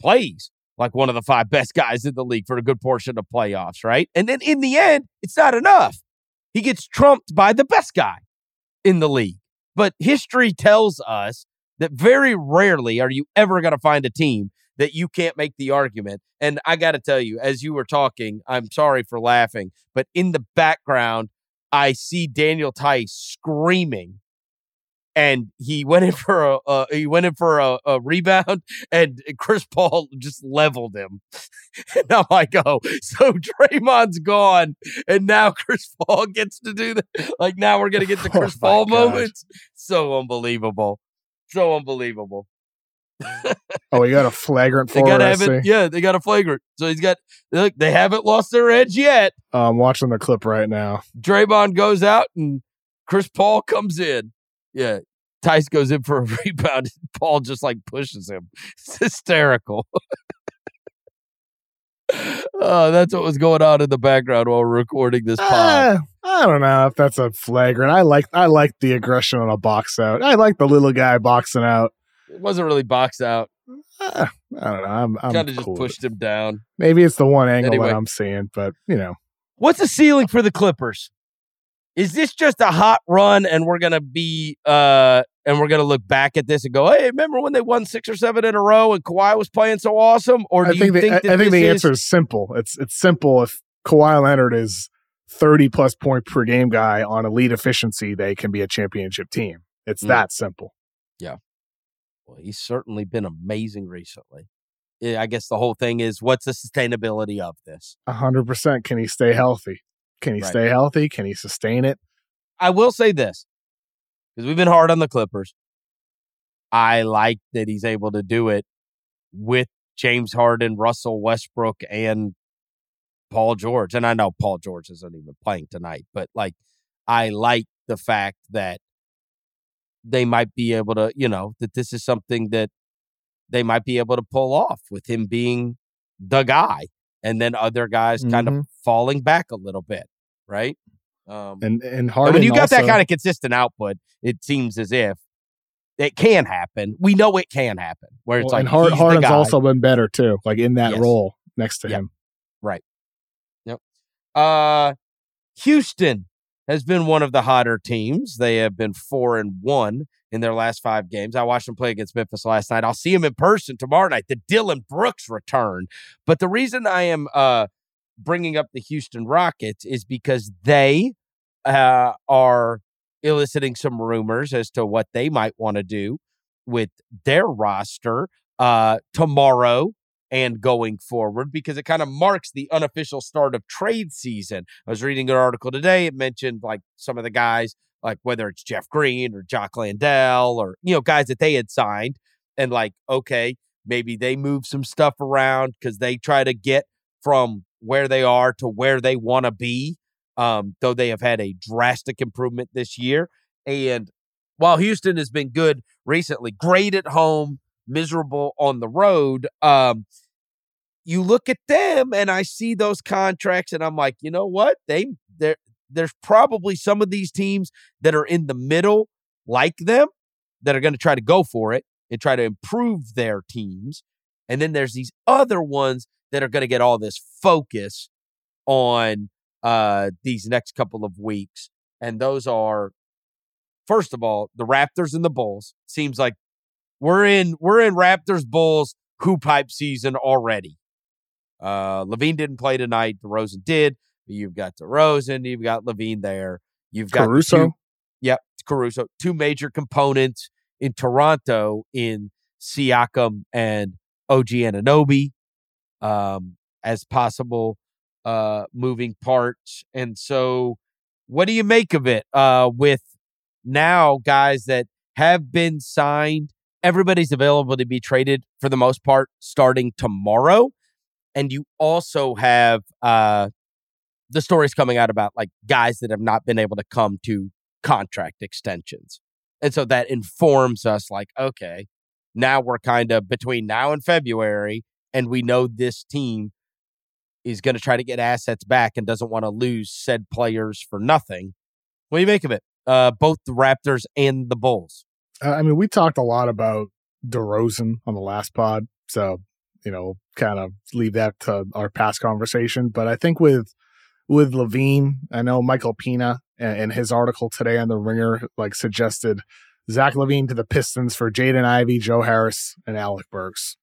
plays like one of the five best guys in the league for a good portion of playoffs, right? And then in the end, it's not enough. He gets trumped by the best guy in the league. But history tells us that very rarely are you ever going to find a team that you can't make the argument. And I got to tell you, as you were talking, I'm sorry for laughing, but in the background, I see Daniel Theis screaming. And he went in for a uh, he went in for a, a rebound, and Chris Paul just leveled him. and I'm like, oh, so Draymond's gone, and now Chris Paul gets to do that. Like now we're gonna get the Oh Chris my Paul gosh. moments. So unbelievable, so unbelievable. Oh, he got a flagrant They for gotta have it. Yeah, they got a flagrant. So he's got. Look, they haven't lost their edge yet. Uh, I'm watching the clip right now. Draymond goes out and Chris Paul comes in. Yeah, Theis goes in for a rebound. And Paul just like pushes him. It's hysterical. oh, that's what was going on in the background while we're recording this pod. Ah, I don't know if that's a flagrant. I like I like the aggression on a box out. I like the little guy boxing out. It wasn't really box out. Ah, I don't know. I'm, I'm Kind of just cool with pushed him down. Maybe it's the one angle Anyway. that I'm seeing, but you know, What's the ceiling for the Clippers? Is this just a hot run and we're gonna be uh and we're gonna look back at this and go, hey, remember when they won six or seven in a row and Kawhi was playing so awesome? Or do I think you the, think I, that I think the is- answer is simple. It's it's simple. If Kawhi Leonard is 30 plus point per game guy on elite efficiency, they can be a championship team. It's Mm. that simple. Yeah. Well, he's certainly been amazing recently. Yeah, I guess the whole thing is what's the sustainability of this? A hundred percent. Can he stay healthy? Can he Right. stay healthy? Can he sustain it? I will say this because we've been hard on the Clippers. I like that he's able to do it with James Harden, Russell Westbrook, and Paul George. And I know Paul George isn't even playing tonight, but like, I like the fact that they might be able to, you know, that this is something that they might be able to pull off with him being the guy and then other guys kind of Mhm. falling back a little bit, right? Um, And and Harden. when you got that kind of consistent output, it seems as if it can happen. We know it can happen. Where it's well, like and Har- he's the Harden's also been better too, like in that Yes. role next to Yep. him. Right. Yep. Uh, Houston has been one of the hotter teams. They have been four and one in their last five games. I watched them play against Memphis last night. I'll see them in person tomorrow night. The Dillon Brooks return. But the reason I am uh bringing up the Houston Rockets is because they uh, are eliciting some rumors as to what they might want to do with their roster uh, tomorrow and going forward because it kind of marks the unofficial start of trade season. I was reading an article today. It mentioned like some of the guys, like whether it's Jeff Green or Jock Landale or, you know, guys that they had signed. And like, okay, maybe they move some stuff around because they try to get from where they are to where they want to be. Um, though they have had a drastic improvement this year. And while Houston has been good recently, great at home, miserable on the road. Um, you look at them and I see those contracts and I'm like, you know what? They there there's probably some of these teams that are in the middle like them that are going to try to go for it and try to improve their teams. And then there's these other ones that are going to get all this focus on uh these next couple of weeks. And those are first of all, the Raptors and the Bulls. Seems like we're in we're in Raptors Bulls hoop pipe season already. Uh LaVine didn't play tonight. DeRozan did. You've got DeRozan, you've got LaVine there. You've got Caruso. two- Yep, Caruso. Two major components in Toronto in Siakam and OG Anunoby um, as possible uh, moving parts. And so, what do you make of it uh, with now guys that have been signed? Everybody's available to be traded for the most part starting tomorrow. And you also have uh, the stories coming out about like guys that have not been able to come to contract extensions. And so that informs us like, okay, now we're kind of between now and February, and we know this team is going to try to get assets back and doesn't want to lose said players for nothing. What do you make of it? Uh, both the Raptors and the Bulls. Uh, I mean, we talked a lot about DeRozan on the last pod, so you know, kind of leave that to our past conversation. But I think with with LaVine, I know Michael Pina in, in his article today on the Ringer like suggested Zach LaVine to the Pistons for Jaden Ivey, Joe Harris, and Alec Burks.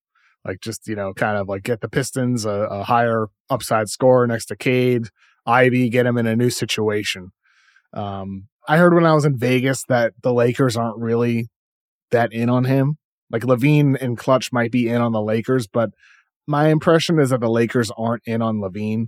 Like just you know, kind of like get the Pistons a, a higher upside score next to Cade, Ivey, get him in a new situation. Um, I heard when I was in Vegas that the Lakers aren't really that in on him. Like LaVine and Klutch might be in on the Lakers, but my impression is that the Lakers aren't in on LaVine.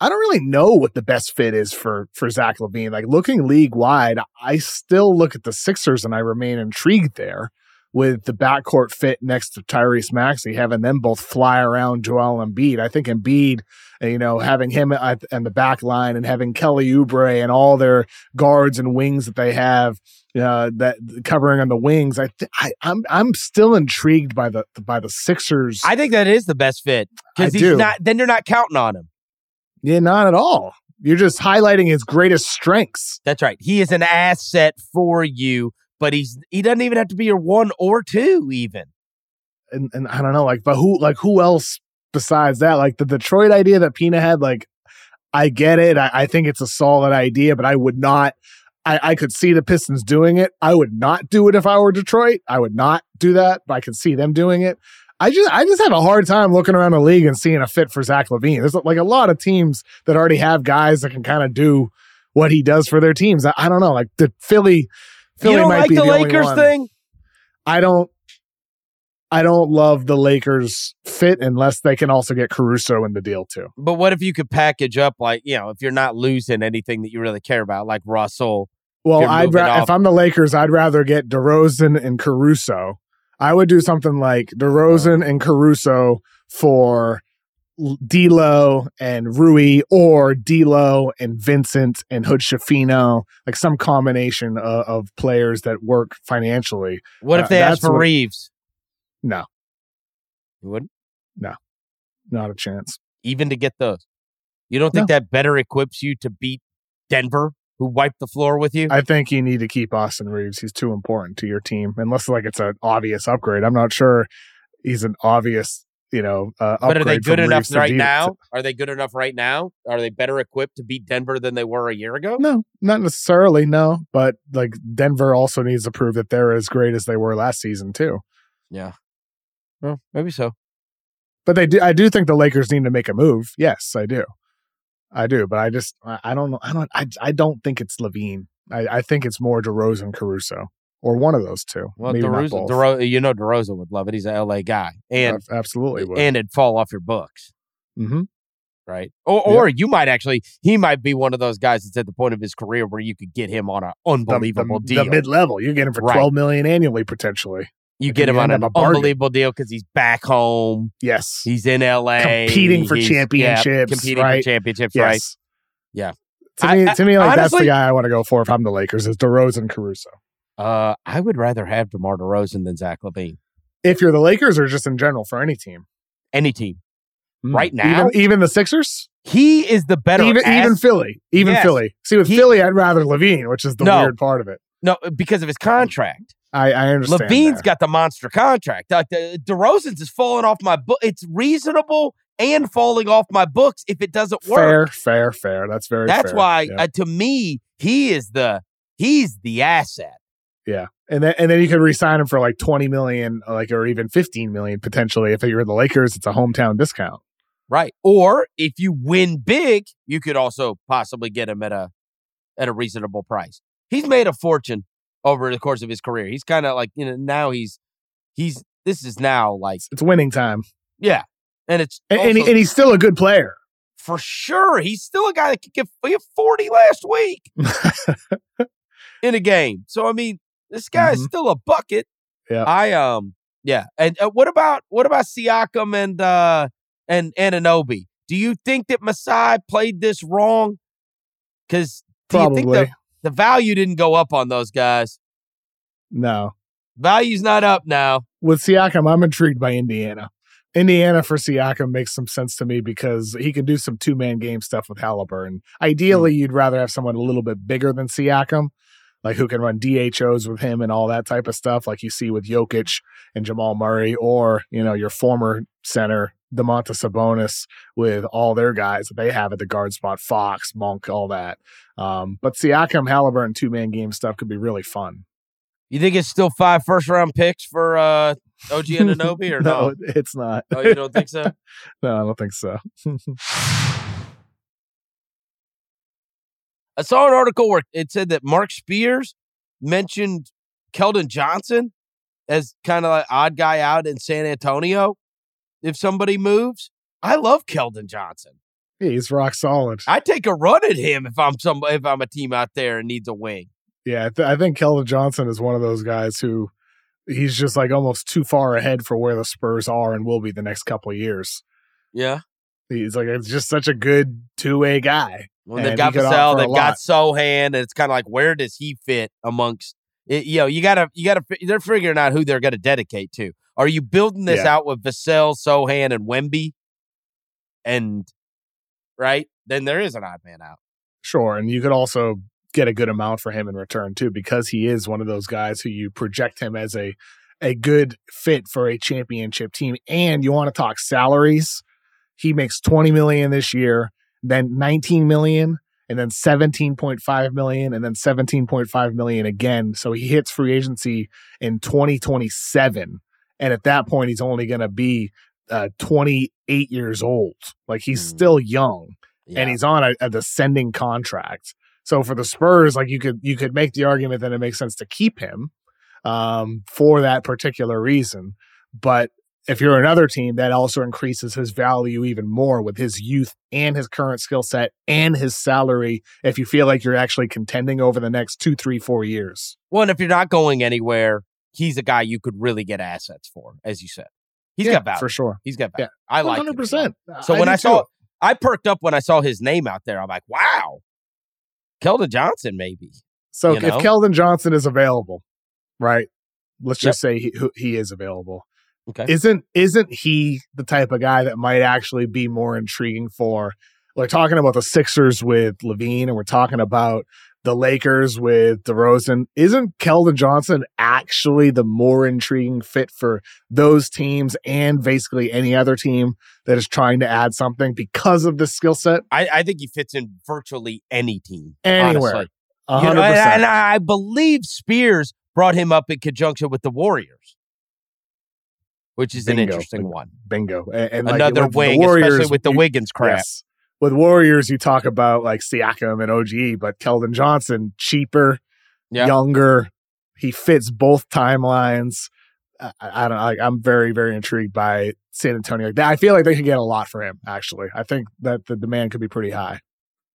I don't really know what the best fit is for for Zach LaVine. Like looking league wide, I still look at the Sixers and I remain intrigued there with the backcourt fit next to Tyrese Maxey, having them both fly around Joel Embiid. I think Embiid, uh, you know, having him at and the back line and having Kelly Oubre and all their guards and wings that they have uh, that covering on the wings. I, th- I I'm I'm still intrigued by the by the Sixers. I think that is the best fit because he's do. not. Then you're not counting on him. yeah, not at all. You're just highlighting his greatest strengths. That's right. He is an asset for you, but he's he doesn't even have to be your one or two. Even and and I don't know, like, but who like who else besides that? Like the Detroit idea that Pina had, like, I get it. I, I think it's a solid idea, but I would not. I, I could see the Pistons doing it. I would not do it if I were Detroit. I would not do that, but I could see them doing it. I just I just have a hard time looking around the league and seeing a fit for Zach LaVine. There's like a lot of teams that already have guys that can kind of do what he does for their teams. I, I don't know. Like the Philly, Philly you don't might like be the, the Lakers thing. I don't I don't love the Lakers fit unless they can also get Caruso in the deal too. But what if you could package up like you know if you're not losing anything that you really care about, like Russell? Well, I'd ra- if I'm the Lakers, I'd rather get DeRozan and Caruso. I would do something like DeRozan uh. and Caruso for L- D'Lo and Rui, or D'Lo and Vincent and Hood-Schifino, like some combination of, of players that work financially. What if Uh, they ask for what- Reeves? No, You wouldn't No, not a chance. even to get those. You don't think that better equips you to beat Denver, who wiped the floor with you? I think you need to keep Austin Reeves. He's too important to your team, unless like it's an obvious upgrade. I'm not sure he's an obvious, you know, uh, but are they good enough Reeves right now? Are they good enough right now? Are they better equipped to beat Denver than they were a year ago? No, not necessarily. No, but like Denver also needs to prove that they're as great as they were last season too. Yeah. Well, maybe so. But they do. I do think the Lakers need to make a move. Yes, I do. I do. But I just, I I don't know. I don't. I, I don't think it's LaVine. I, I think it's more DeRozan, Caruso, or one of those two. Well, Maybe not both. DeRo- you know DeRozan would love it. He's an LA guy, and Ab- absolutely would. and it'd fall off your books, hmm right? Or Yeah. or you might actually he might be one of those guys that's at the point of his career where you could get him on an unbelievable the, deal. The mid level, you get him for Right. twelve million annually potentially. you get him on an up a bargain. unbelievable deal because he's back home. Yes. He's in LA, Competing for He's- yeah, championships, competing right? for championships, yes. right? Yeah. To I- me, I- to me, like that's honestly- the guy I want to go for if I'm the Lakers is DeRozan Caruso. Uh, I would rather have DeMar DeRozan than Zach LaVine. If you're the Lakers or just in general for any team. Any team Mm. right now, even, even the Sixers, he is the better. even even Philly, even Yes. Philly. See, with He- Philly, I'd rather LaVine, which is the No. weird part of it. no, because of his contract. I, I understand. LaVine's that. got the monster contract. Like the DeRozan's is falling off my book. It's reasonable and falling off my books if it doesn't work. fair, fair, fair. That's very. That's fair. why, Yeah. uh, to me, he is the he's the asset. Yeah. And then and then you could re-sign him for like twenty million, like or even fifteen million potentially. If you're the Lakers, it's a hometown discount. Right. Or if you win big, you could also possibly get him at a at a reasonable price. He's made a fortune over the course of his career. He's kind of like, you know, now he's he's this is now like It's winning time, yeah. And it's and, and, he, and he's still a good player. for sure. He's still a guy that could he 40 last week in a game. So I mean, this guy is Mhm. still a bucket. Yeah. I um yeah. And uh, what about what about Siakam and uh and Anunoby? Do you think that Masai played this wrong? Because do you think Probably the, the value didn't go up on those guys? no. Value's not up now. with Siakam, I'm intrigued by Indiana. Indiana for Siakam makes some sense to me because he can do some two man game stuff with Halliburton. Ideally, Hmm. you'd rather have someone a little bit bigger than Siakam, like who can run DHOs with him and all that type of stuff, like you see with Jokic and Jamal Murray, or you know your former center Domantas Sabonis with all their guys that they have at the guard spot, Fox, Monk, all that. Um, but Siakam, Halliburton, two man game stuff could be really fun. You think it's still five first round picks for uh OG Anunoby or no? no, it's not. Oh, you don't think so? No, I don't think so. I saw an article where it said that Mark Spears mentioned Keldon Johnson as kind of like odd guy out in San Antonio. If somebody moves, I love Keldon Johnson. He's rock solid. I take a run at him if I'm some if I'm a team out there and needs a wing. Yeah, I, th- I think Keldon Johnson is one of those guys who he's just like almost too far ahead for where the Spurs are and will be the next couple of years. Yeah. He's like it's just such a good two way guy. When And they've got Vassell, they've got. Sochan, and it's kind of like where does he fit amongst it, you know, you gotta you gotta they're figuring out who they're gonna dedicate to. Are you building this Yeah. out with Vassell, Sochan, and Wemby? And right? Then there is an odd man out. Sure, and you could also get a good amount for him in return too, because he is one of those guys who you project him as a a good fit for a championship team. And you want to talk salaries? He makes twenty million this year, then nineteen million, and then seventeen point five million, and then seventeen point five million again. So he hits free agency in twenty twenty seven, and at that point, he's only going to be uh, twenty eight years old. Like he's Hmm. still young Yeah. and he's on a, a descending contract. So for the Spurs, like you could you could make the argument that it makes sense to keep him, um, for that particular reason. But if you're another team, that also increases his value even more with his youth and his current skill set and his salary. If you feel like you're actually contending over the next two, three, four years. Well, and if you're not going anywhere, he's a guy you could really get assets for, as you said. He's yeah, got value for sure. He's got value. Yeah. I like 100. percent So when I, I saw, too. I perked up when I saw his name out there. I'm like, wow, Keldon Johnson, maybe. So you know? if Keldon Johnson is available, right? Let's just yep. say he, he is available. Okay. Isn't isn't he the type of guy that might actually be more intriguing for? We're talking about the Sixers with LaVine and we're talking about the Lakers with DeRozan. Isn't Keldon Johnson actually the more intriguing fit for those teams and basically any other team that is trying to add something because of the skill set? I, I, think he fits in virtually any team. Anywhere. Honestly. You know, and, and I believe Spears brought him up in conjunction with the Warriors which is Bingo. an interesting one. Bingo. And, and Another like, wing, Warriors, especially with the Wiggins crap. Yes. With Warriors, you talk about like Siakam and OG, but Keldon Johnson, cheaper, yep. younger. He fits both timelines. I, I don't. I, I'm very, very intrigued by San Antonio. I feel like they could get a lot for him. Actually, I think that the demand could be pretty high.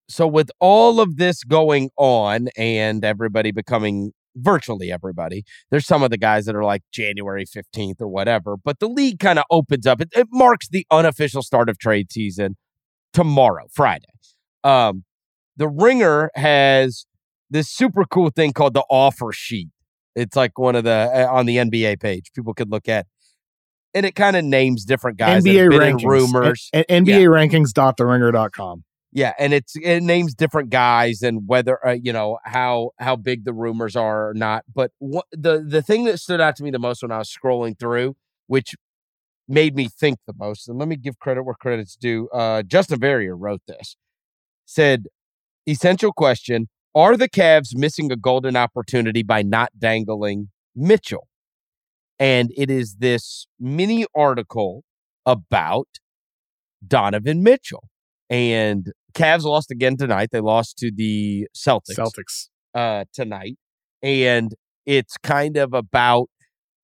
So, with all of this going on and everybody becoming virtually everybody. There's some of the guys that are like January 15th or whatever, but the league kind of opens up. It, it, marks the unofficial start of trade season tomorrow, Friday. Um, the Ringer has this super cool thing called the offer sheet. It's like one of the uh, on the NBA page people could look at. And it kind of names different guys. NBA rankings. Rumors. A- NBA yeah. rankings.theringer.com. Yeah, and it's it names different guys and whether uh, you know how how big the rumors are or not. But the the thing that stood out to me the most when I was scrolling through, which made me think the most, and let me give credit where credit's due. Uh, Justin Verrier wrote this. Said, essential question: Are the Cavs missing a golden opportunity by not dangling Mitchell? And it is this mini article about Donovan Mitchell. And Cavs lost again tonight. They lost to the Celtics. Celtics uh, tonight, and it's kind of about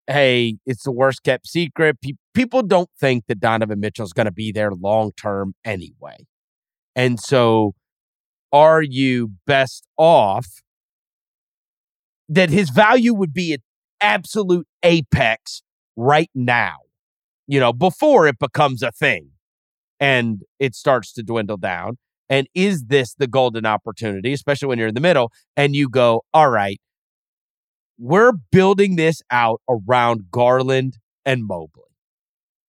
hey, it's the worst kept secret. Pe- people don't think that Donovan Mitchell is going to be there long term anyway, and so are you best off that his value would be at absolute apex right now? You know, before it becomes a thing and it starts to dwindle down. And is this the golden opportunity, especially when you're in the middle and you go, all right, we're building this out around Garland and Mobley.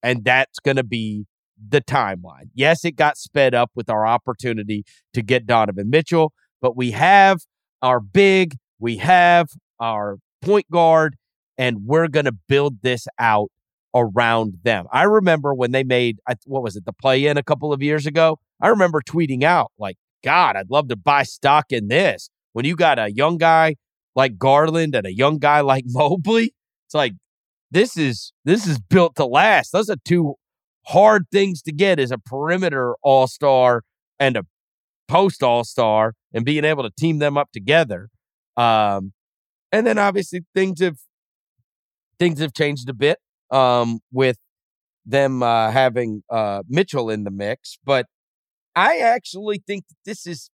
And that's going to be the timeline. Yes, it got sped up with our opportunity to get Donovan Mitchell, but we have our big, we have our point guard, and we're going to build this out around them. I remember when they made, what was it, the play in a couple of years ago? I remember tweeting out, like, God, I'd love to buy stock in this. When you got a young guy like Garland and a young guy like Mobley, it's like, this is this is built to last. Those are two hard things to get as a perimeter all star and a post all star and being able to team them up together. Um, and then obviously things have things have changed a bit um, with them uh, having uh, Mitchell in the mix, but I actually think this is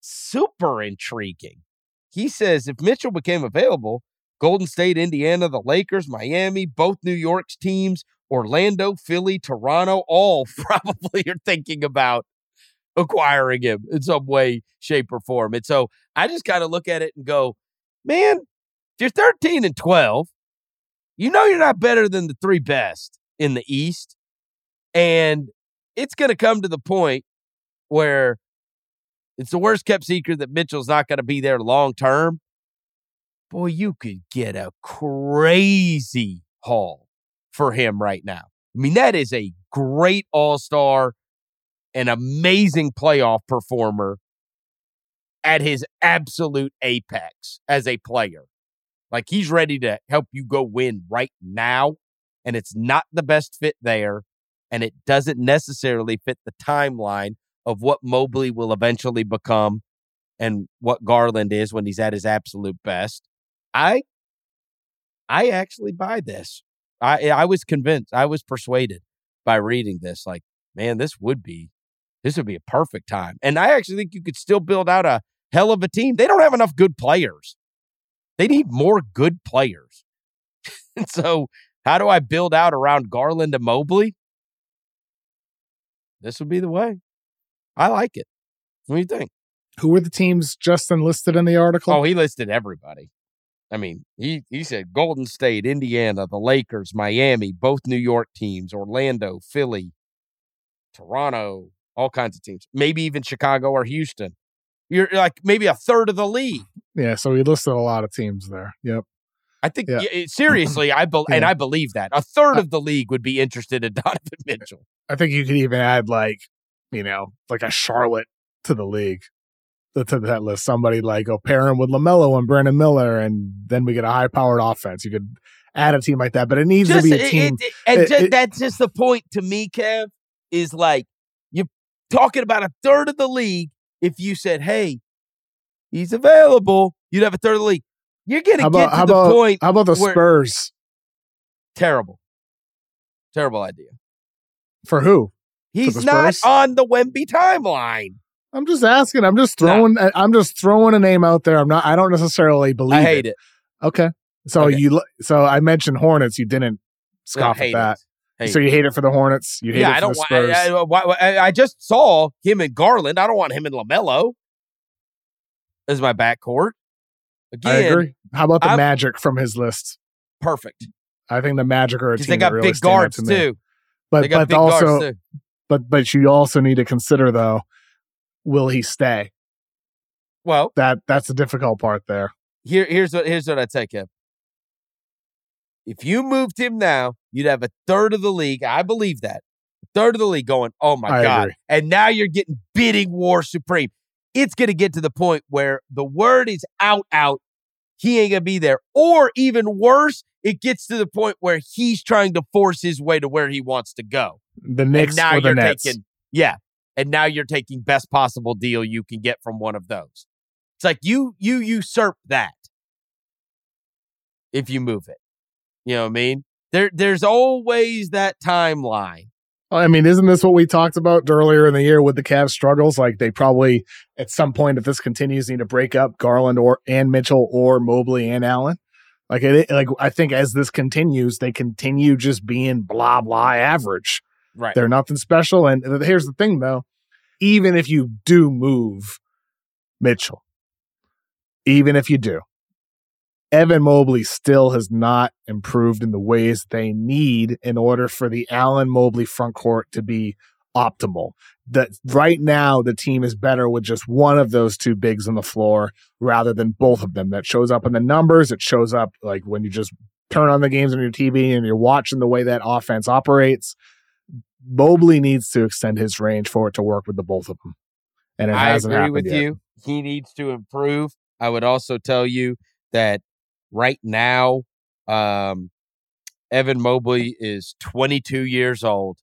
super intriguing. He says if Mitchell became available, Golden State, Indiana, the Lakers, Miami, both New York's teams, Orlando, Philly, Toronto, all probably are thinking about acquiring him in some way, shape, or form. And so I just kind of look at it and go, man, if you're 13 and 12, you know you're not better than the three best in the East. And it's going to come to the point where it's the worst kept secret that Mitchell's not going to be there long term. Boy, you could get a crazy haul for him right now. I mean, that is a great all star, an amazing playoff performer at his absolute apex as a player. Like he's ready to help you go win right now. And it's not the best fit there. And it doesn't necessarily fit the timeline of what Mobley will eventually become and what Garland is when he's at his absolute best. I I actually buy this. I I was convinced. I was persuaded by reading this. Like, man, this would be this would be a perfect time. And I actually think you could still build out a hell of a team. They don't have enough good players. They need more good players. and so, how do I build out around Garland and Mobley? This would be the way. I like it. What do you think? Who were the teams Justin listed in the article? Oh, he listed everybody. I mean, he he said Golden State, Indiana, the Lakers, Miami, both New York teams, Orlando, Philly, Toronto, all kinds of teams. Maybe even Chicago or Houston. You're like maybe a third of the league. Yeah, so he listed a lot of teams there. Yep. I think Yeah. seriously, I be- and I believe that a third of the league would be interested in Donovan Mitchell. I think you could even add like, you know, like a Charlotte to the league. To that list, somebody like go pair him with LaMelo and Brandon Miller, and then we get a high-powered offense. You could add a team like that, but it needs Just to be a team. it- and it- ju- it- that's just the point to me, Kev. Is like you're talking about a third of the league. If you said, "Hey, he's available," you'd have a third of the league. You're gonna How get to the about point. how about the Spurs Terrible, terrible idea. for who? He's the not on the Wemby timeline. I'm just asking. I'm just No. throwing. I'm just throwing a name out there. I'm not. I don't necessarily believe. I hate it. Okay. So Okay. you. So I mentioned Hornets. You didn't scoff at that. it. Hate So you hate it for the Hornets. You hate yeah, it for I don't the want. Spurs. I, I, I, I just saw him and Garland. I don't want him and LaMelo as my backcourt. I agree. How about the I'm- Magic from his list? perfect I think the Magic are a team they got really big guards to too. But but big also guards too. but but you also need to consider though, will he stay? Well, That that's the difficult part there. here here's what here's what I take him. If you moved him now, you'd have a third of the league. I believe that. A third of the league going, oh my I God. agree. And now you're getting bidding war supreme. It's gonna get to the point where the word is out, out. He ain't gonna be there. Or even worse, it gets to the point where he's trying to force his way to where he wants to go. The Knicks now or the Nets. taking, yeah. And now you're taking best possible deal you can get from one of those. It's like you you usurp that if you move it. You know what I mean? There there's always that timeline. I mean, isn't this what we talked about earlier in the year with the Cavs struggles? Like they probably at some point, if this continues, need to break up Garland or and Mitchell or Mobley and Allen. Like it, like I think as this continues, they continue just being blah blah average. Right. They're nothing special. And here's the thing, though: even if you do move Mitchell, even if you do, Evan Mobley still has not improved in the ways they need in order for the Allen Mobley front court to be optimal. That right now the team is better with just one of those two bigs on the floor rather than both of them. That shows up in the numbers. It shows up like when you just turn on the games on your TV and you're watching the way that offense operates. Mobley needs to extend his range for it to work with the both of them. And it I hasn't agree happened with yet. you. He needs to improve. I would also tell you that right now, um, Evan Mobley is 22 years old,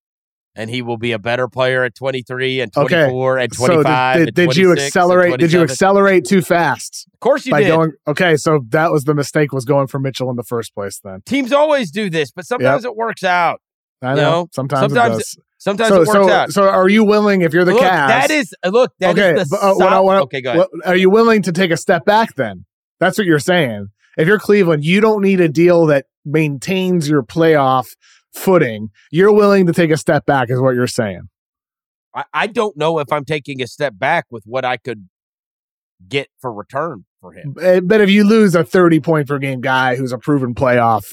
and he will be a better player at 23 and Okay. 24 and So 25. did, did, did you 26 and accelerate? Did you accelerate too fast Of course you by did. going? Okay, so that was the mistake was going for Mitchell in the first place. Then Teams always do this, but sometimes it works out. I You know, know, sometimes, sometimes it. Sometimes so, it works so, out. so are you willing if you're the look, Cavs? that is uh, look. That is okay. the but, uh, what I okay, go ahead. what- are you willing to take a step back? Then that's what you're saying. If you're Cleveland, you don't need a deal that maintains your playoff footing. You're willing to take a step back, is what you're saying. I, I don't know if I'm taking a step back with what I could get for return for him. Uh, But if you lose a 30 point per game guy who's a proven playoff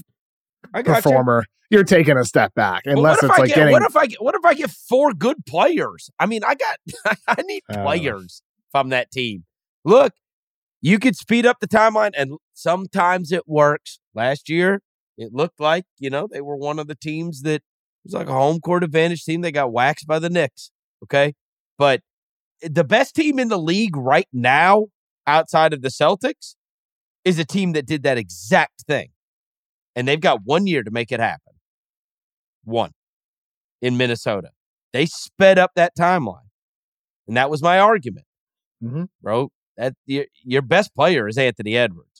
performer, you're taking a step back. But Unless what if it's I like get, getting what if I get what if I get four good players? I mean, I got I need don't players from that team. Look, you could speed up the timeline, and sometimes it works. Last year, it looked like you know they were one of the teams that was like a home court advantage team. They got waxed by the Knicks. Okay, but the best team in the league right now, outside of the Celtics, is a team that did that exact thing, and they've got one year to make it happen one in Minnesota. They sped up that timeline. And that was my argument. Mhm. Bro, that your, your best player is Anthony Edwards.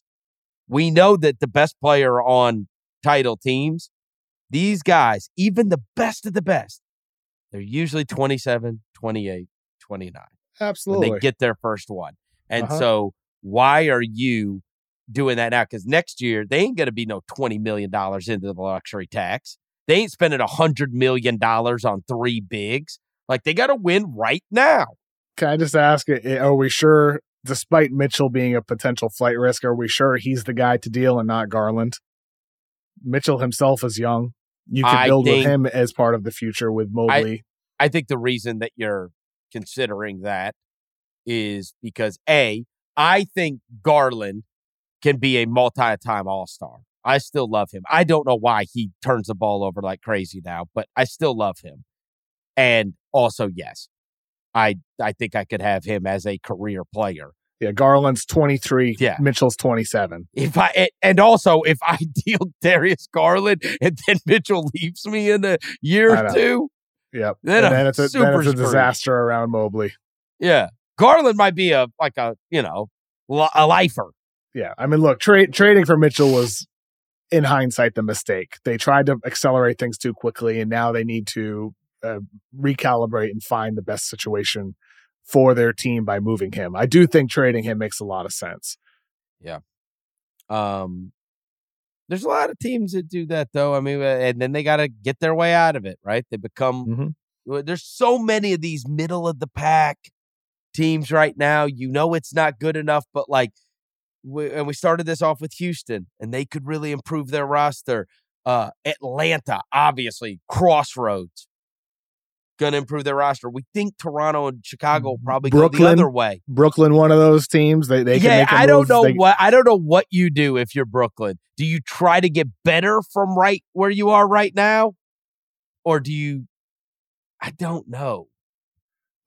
We know that the best player on title teams, these guys, even the best of the best, they're usually 27, 28, 29 Absolutely. they get their first one. And Uh-huh. so, why are you doing that now? Because next year they ain't going to be no twenty million dollars into the luxury tax. They ain't spending a hundred million dollars on three bigs. Like they got to win right now. Can I just ask, eh, are we sure, despite Mitchell being a potential flight risk, are we sure he's the guy to deal and not Garland? Mitchell himself is young. You could I build think- with him as part of the future with Mobley. I think the reason that you're considering that is because a I think Garland can be a multi-time All-Star. I still love him. I don't know why he turns the ball over like crazy now, but I still love him. And also, yes, I I think I could have him as a career player. Yeah, Garland's 23, Yeah. Mitchell's 27. If I and- also if I deal Darius Garland and then Mitchell leaves me in a year or two, Yep. Then then it's a, then it's a screwed. disaster around Mobley. yeah, Garland might be a like a you know a lifer. Yeah. I mean, look, trade trading for Mitchell was, in hindsight, the mistake. They tried to accelerate things too quickly, and now they need to uh, recalibrate and find the best situation for their team by moving him. I do think trading him makes a lot of sense. Yeah. Um, there's a lot of teams that do that though. I mean, uh, and then they got to get their way out of it, right? They become Mhm. there's so many of these middle of the pack teams right now. You know it's not good enough, but like, we, and we started this off with Houston, and they could really improve their roster. Uh, Atlanta, obviously, crossroads, gonna improve their roster. We think Toronto and Chicago will probably go the other way. Brooklyn, one of those teams. They they can yeah, make a I don't move. know They- what I don't know what you do if you're Brooklyn. Do you try to get better from right where you are right now, or do you? I don't know.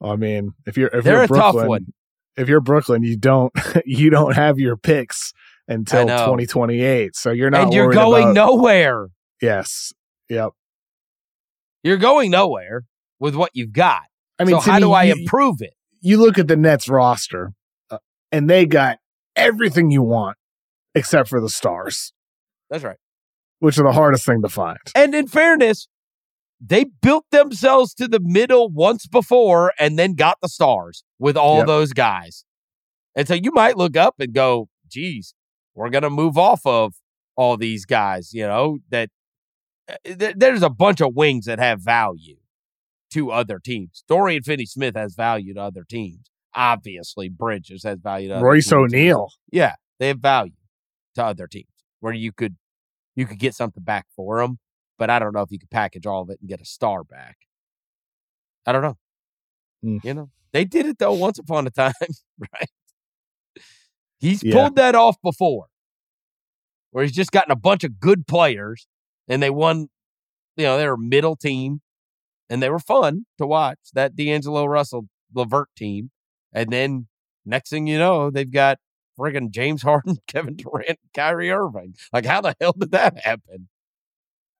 I mean, if you're if They're you're Brooklyn, if you're Brooklyn, you don't you don't have your picks until 2028. So you're not and you're going about, nowhere. Yes. Yep. You're going nowhere with what you've got. I mean, so how me, do I you, improve it? you look at the Nets roster, uh, and they got everything you want except for the stars, That's right. which are the hardest thing to find. And in fairness, they built themselves to the middle once before and then got the stars with all Yep. those guys. And so you might look up and go, geez, we're going to move off of all these guys, you know, that uh, th- there's a bunch of wings that have value to other teams. Dorian Finney Smith has value to other teams. Obviously, Bridges has value to other Royce. O'Neal. Yeah, they have value to other teams where you could you could get something back for them, but I don't know if you could package all of it and get a star back. I don't know. Hmm. You know, they did it though once upon a time, right? He's Yeah. pulled that off before, where he's just gotten a bunch of good players and they won. You know, they were a middle team and they were fun to watch. That D'Angelo Russell LeVert team, and then next thing you know, they've got friggin' James Harden, Kevin Durant, Kyrie Irving. Like, how the hell did that happen?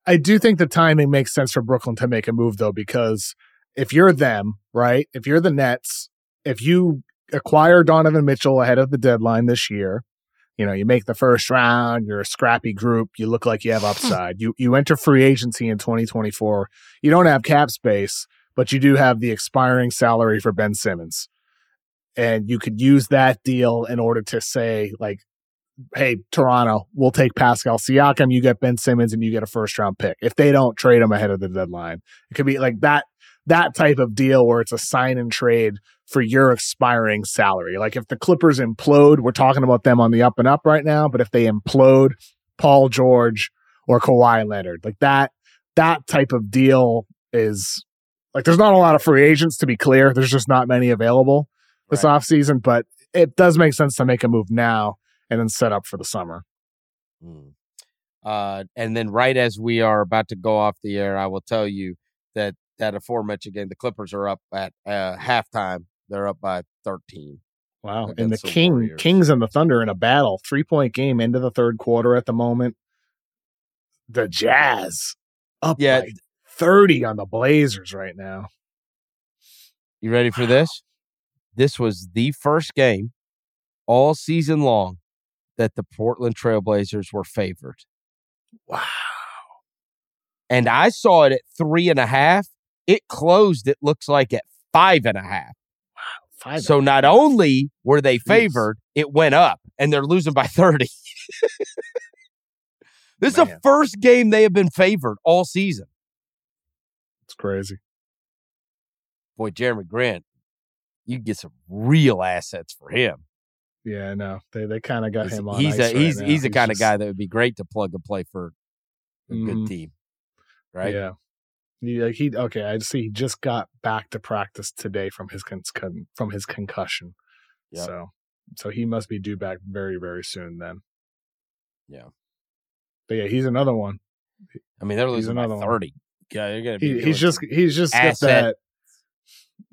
I do think the timing makes sense for Brooklyn to make a move though, because if you're them, right? If you're the Nets, if you acquire Donovan Mitchell ahead of the deadline this year, you know, you make the first round, you're a scrappy group, you look like you have hmm. upside. you you enter free agency in 2024. You don't have cap space, but you do have the expiring salary for Ben Simmons. And you could use that deal in order to say, like, hey, Toronto, we'll take Pascal Siakam, you get Ben Simmons, and you get a first round pick. If they don't trade him ahead of the deadline, it could be like that that type of deal where it's a sign and trade for your expiring salary. Like if the Clippers implode, we're talking about them on the up and up right now, but if they implode, Paul George or Kawhi Leonard, like that that type of deal is like there's not a lot of free agents to be clear. There's just not many available this Right. offseason, but it does make sense to make a move now and then set up for the summer. Mm. Uh, and then right as we are about to go off the air, I will tell you that that aforementioned game, the Clippers are up at uh, halftime. They're up by 13. Wow. and the King Warriors. Kings and the Thunder in a battle. Three point game into the third quarter at the moment. The Jazz up Yeah. by 30 on the Blazers right now. You ready for this? This was the first game all season long that the Portland Trailblazers were favored. Wow. And I saw it at three and a half. It closed, it looks like at five and a half. Five. So not only were they Jeez. favored, it went up and they're losing by 30. this is the first game they have been favored all season. it's crazy. Boy, Jerami Grant, you get some real assets for him. Yeah, no, they they kind of got He's, him on. he's a right he's now. he's the kind just- of guy that would be great to plug and play for a Mhm. good team. Right? Yeah. He, like he okay. I see. He just got back to practice today from his con- con- from his concussion. Yep. So so he must be due back very very soon then. Yeah. But yeah, he's another one. I mean, they're losing by another one. 30. Yeah, you're gonna be He, he's just he's just got that.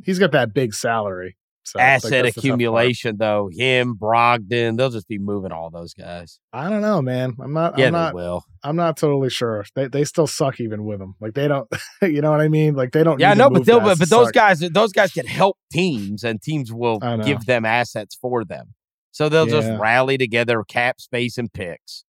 He's got that big salary. So asset that's the tough part. accumulation, though. Him, Brogdon, they'll just be moving all those guys. I don't know, man. I'm not. Yeah, I'm they not. will. I'm not totally sure. They they still suck even with them. Like they don't. you know what I mean? Like they don't. Yeah, no, but they'll, but, those suck. guys, those guys can help teams, and teams will give them assets for them. So they'll just rally together cap space and picks.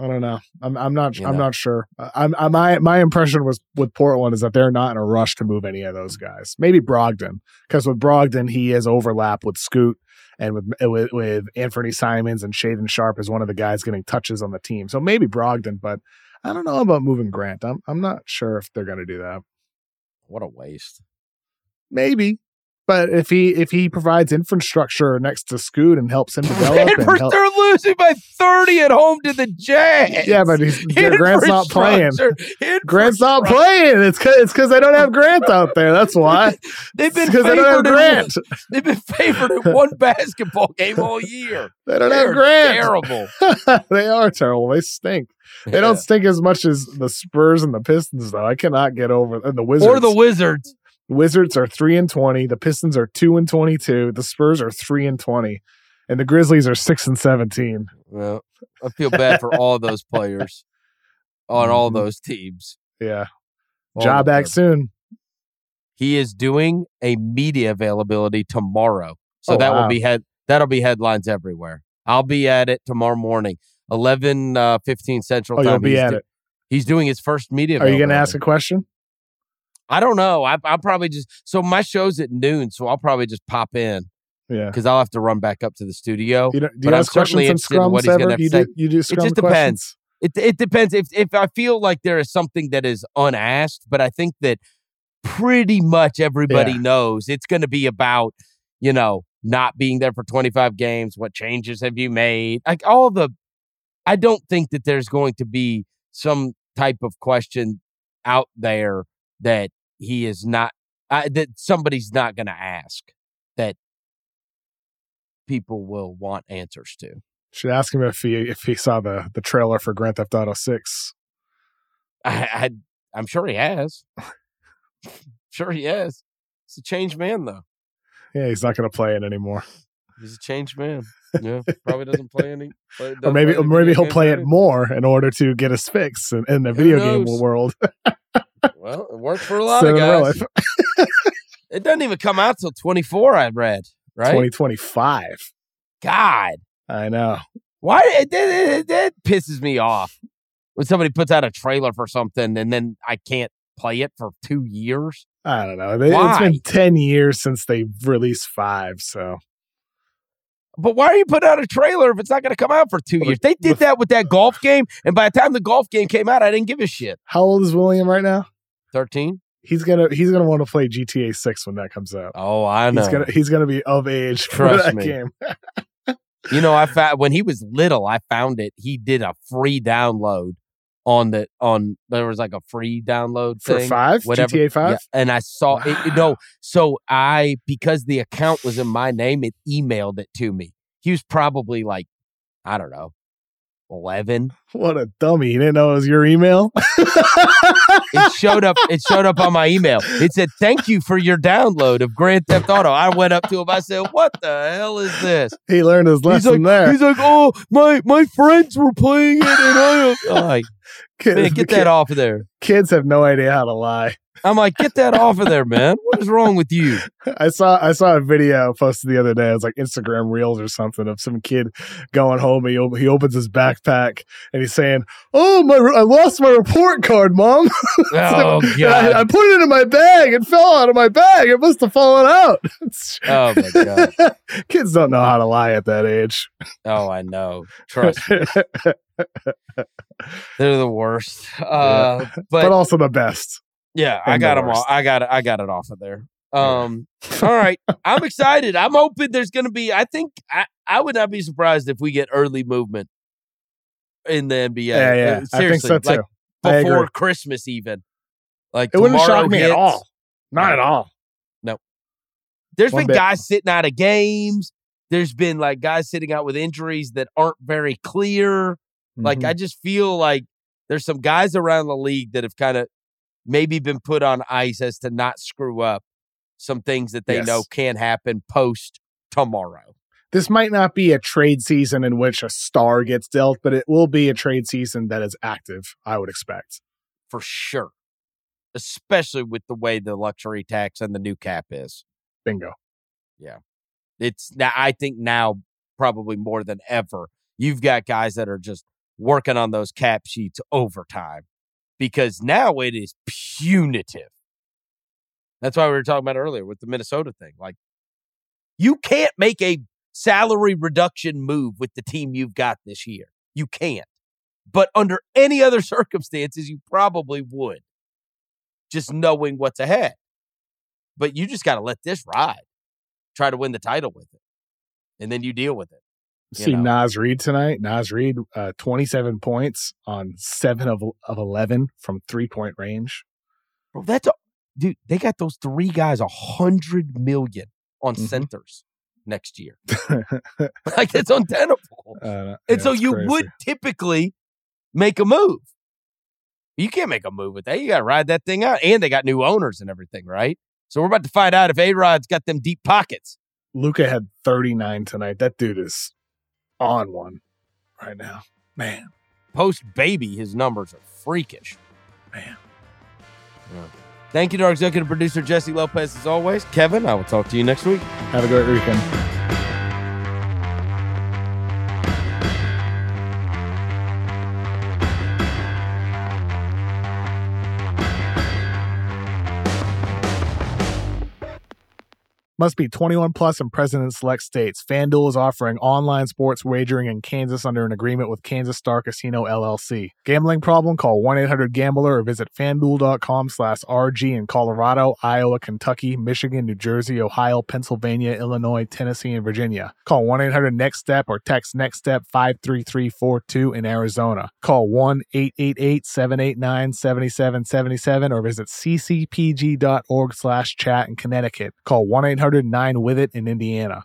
I don't know. I'm I'm not You I'm know. not sure. I'm I, my my impression was with Portland is that they're not in a rush to move any of those guys. Maybe Brogdon because with Brogdon he has overlap with Scoot and with with with Anfernee Simons and Shaedon Sharpe is one of the guys getting touches on the team. So maybe Brogdon, but I don't know about moving Grant. I'm I'm not sure if they're going to do that. What a waste. Maybe. But if he if he provides infrastructure next to Scoot and helps him develop and They're, help, they're losing by 30 at home to the Jazz. yeah, but he's, Grant's not playing. Grant's not playing. It's cause, it's because they don't have Grant out there. That's why. They've been Because they don't have favored. In, Grant. they've been favored in one basketball game all year. They don't They're have Grant. Terrible. they are terrible. They stink. They don't stink as much as the Spurs and the Pistons, though. I cannot get over and the Wizards. Or the Wizards. Wizards are three and twenty. The Pistons are two and twenty-two. The Spurs are three and twenty, and the Grizzlies are six and seventeen. Well, I feel bad for all those players on all Mhm. those teams. Yeah, All job back them. soon. He is doing a media availability tomorrow, so Oh, that will be head. That'll be headlines everywhere. I'll be at it tomorrow morning, eleven uh, fifteen central Oh, time. you'll be he's at do- it. He's doing his first media. Are you going to ask a question? I don't know. I, I'll probably just. So my show's at noon, so I'll probably just pop in Yeah. because I'll have to run back up to the studio. You don't, do But you I'm ask questions certainly from interested in what he's have You say. do, you do scrum just depends. It it depends if if I feel like there is something that is unasked, but I think that pretty much everybody Yeah. knows it's going to be about you know not being there for 25 games. What changes have you made? Like all the, I don't think that there's going to be some type of question out there that he is not uh, that somebody's not going to ask that people will want answers to. Should ask him if he if he saw the the trailer for Grand Theft Auto Six. I, I I'm sure he has. sure he has. He's a changed man though. Yeah, he's not going to play it anymore. He's a changed man. Yeah, probably doesn't play any. Play, Or doesn't maybe play or maybe he'll play it anymore. more in order to get his fix in, in the Who video game world. Well, it works for a lot So of guys. life, It doesn't even come out till 24. I read right. 2025. God, I know. why it, it, it, it pisses me off when somebody puts out a trailer for something and then I can't play it for two years. I don't know. It's been 10 years since they released five. So But why are you putting out a trailer if it's not going to come out for two years? They did that with that golf game, and by the time the golf game came out, I didn't give a shit. how old is William right now? Thirteen. He's gonna he's gonna want to play GTA 6 when that comes out. Oh, I know. He's gonna he's gonna be of age for that me. game. You know, I found when he was little, I found it. He did a free download on the on. There was like a free download For thing, five? whatever. GTA 5? Yeah, and I saw it. You know, so I because the account was in my name, it emailed it to me. He was probably like, I don't know, eleven. What a dummy. He didn't know it was your email. It showed up. It showed up on my email. It said, "Thank you for your download of Grand Theft Auto." I went up to him. I said, "What the hell is this?" he learned his He's lesson like, there. he's like, "Oh, my my friends were playing it, and I." Like, Kids, man, get that kid- off of there. Kids have no idea how to lie. I'm like, get that off of there, man. What is wrong with you? I saw I saw a video posted the other day. It was like Instagram Reels or something of some kid going home. He he opens his backpack and he's saying, "Oh my! I lost my report card, mom. Oh god. I, I put it in my bag. It fell out of my bag. It must have fallen out." Oh my god. Kids don't know how to lie at that age. Oh, I know. Trust me. They're the worst. Uh, but, but also the best. Yeah, I got the them all. I got it. I got it off of there. Um, all right. I'm excited. I'm hoping there's going to be. I think I, I would not be surprised if we get early movement in the NBA. Yeah, yeah. I think seriously, so too. like before Christmas, even. Like it wouldn't shock me hits. at all. Not at all. No. There's One been bit. guys sitting out of games. There's been like guys sitting out with injuries that aren't very clear. Like Mhm. I just feel like there's some guys around the league that have kind of maybe been put on ice as to not screw up some things that they know Yes. can happen post tomorrow. this might not be a trade season in which a star gets dealt, but it will be a trade season that is active. I would expect. For sure. Especially with the way the luxury tax and the new cap is. Bingo. Yeah. It's now I think now probably more than ever. You've got guys that are just working on those cap sheets overtime because now it is punitive. That's why we were talking about earlier with the Minnesota thing. Like you can't make a salary reduction move with the team you've got this year. You can't. But under any other circumstances, you probably would. Just knowing what's ahead. But you just got to let this ride. Try to win the title with it. And then you deal with it. You See know. Naz Reid tonight. Naz Reid, uh, 27 points on seven of, of 11 from three point range. Bro, that's a dude. They got those three guys a hundred million on Mhm. centers next year. like it's untenable. Uh, And so you crazy. would typically make a move. You can't make a move with that. You got to ride that thing out. And they got new owners and everything, right? So we're about to find out if A Rod's got them deep pockets. Luka had 39 tonight. That dude is on one right now. Man, Post baby, his numbers are freakish. man. Thank you to our executive producer, Jessie Lopez, as always. Kevin, I will talk to you next week. Have a great weekend. Must be 21 plus and present in select states. FanDuel is offering online sports wagering in Kansas under an agreement with Kansas Star Casino LLC. Gambling problem? Call 1-800-GAMBLER or visit fanduel.com slash RG in Colorado, Iowa, Kentucky, Michigan, New Jersey, Ohio, Pennsylvania, Illinois, Tennessee, and Virginia. Call 1-800-NEXT-STEP or text NEXT-STEP 53342 in Arizona. Call 1-888-789-7777 or visit ccpg.org slash chat in Connecticut. Call 1-800-9-WITH-IT in Indiana.